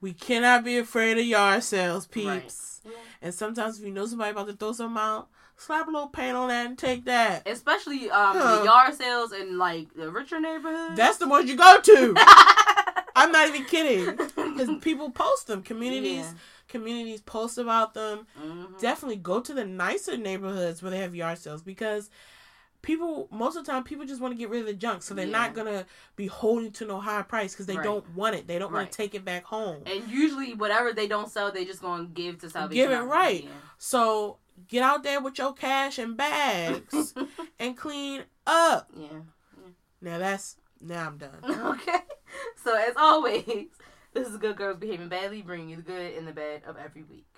We cannot be afraid of yard sales, Right. peeps. Yeah. And sometimes if you know somebody about to throw something out, slap a little paint on that and take that. Especially um, Huh. the yard sales in like the richer neighborhoods. That's the ones you go to. I'm not even kidding. because people post them. Communities, Yeah. communities post about them. Mhm. Definitely go to the nicer neighborhoods where they have yard sales because people most of the time people just want to get rid of the junk, so they're not gonna be holding to no high price because they Right. don't want it. They don't want to take it back home. And usually, whatever they don't sell, they just gonna give to Salvation. Give it right. So get out there with your cash and bags and clean up. yeah. Now that's now I'm done. Okay. So as always, this is Good Girls Behaving Badly, bringing you the good and the bad of every week.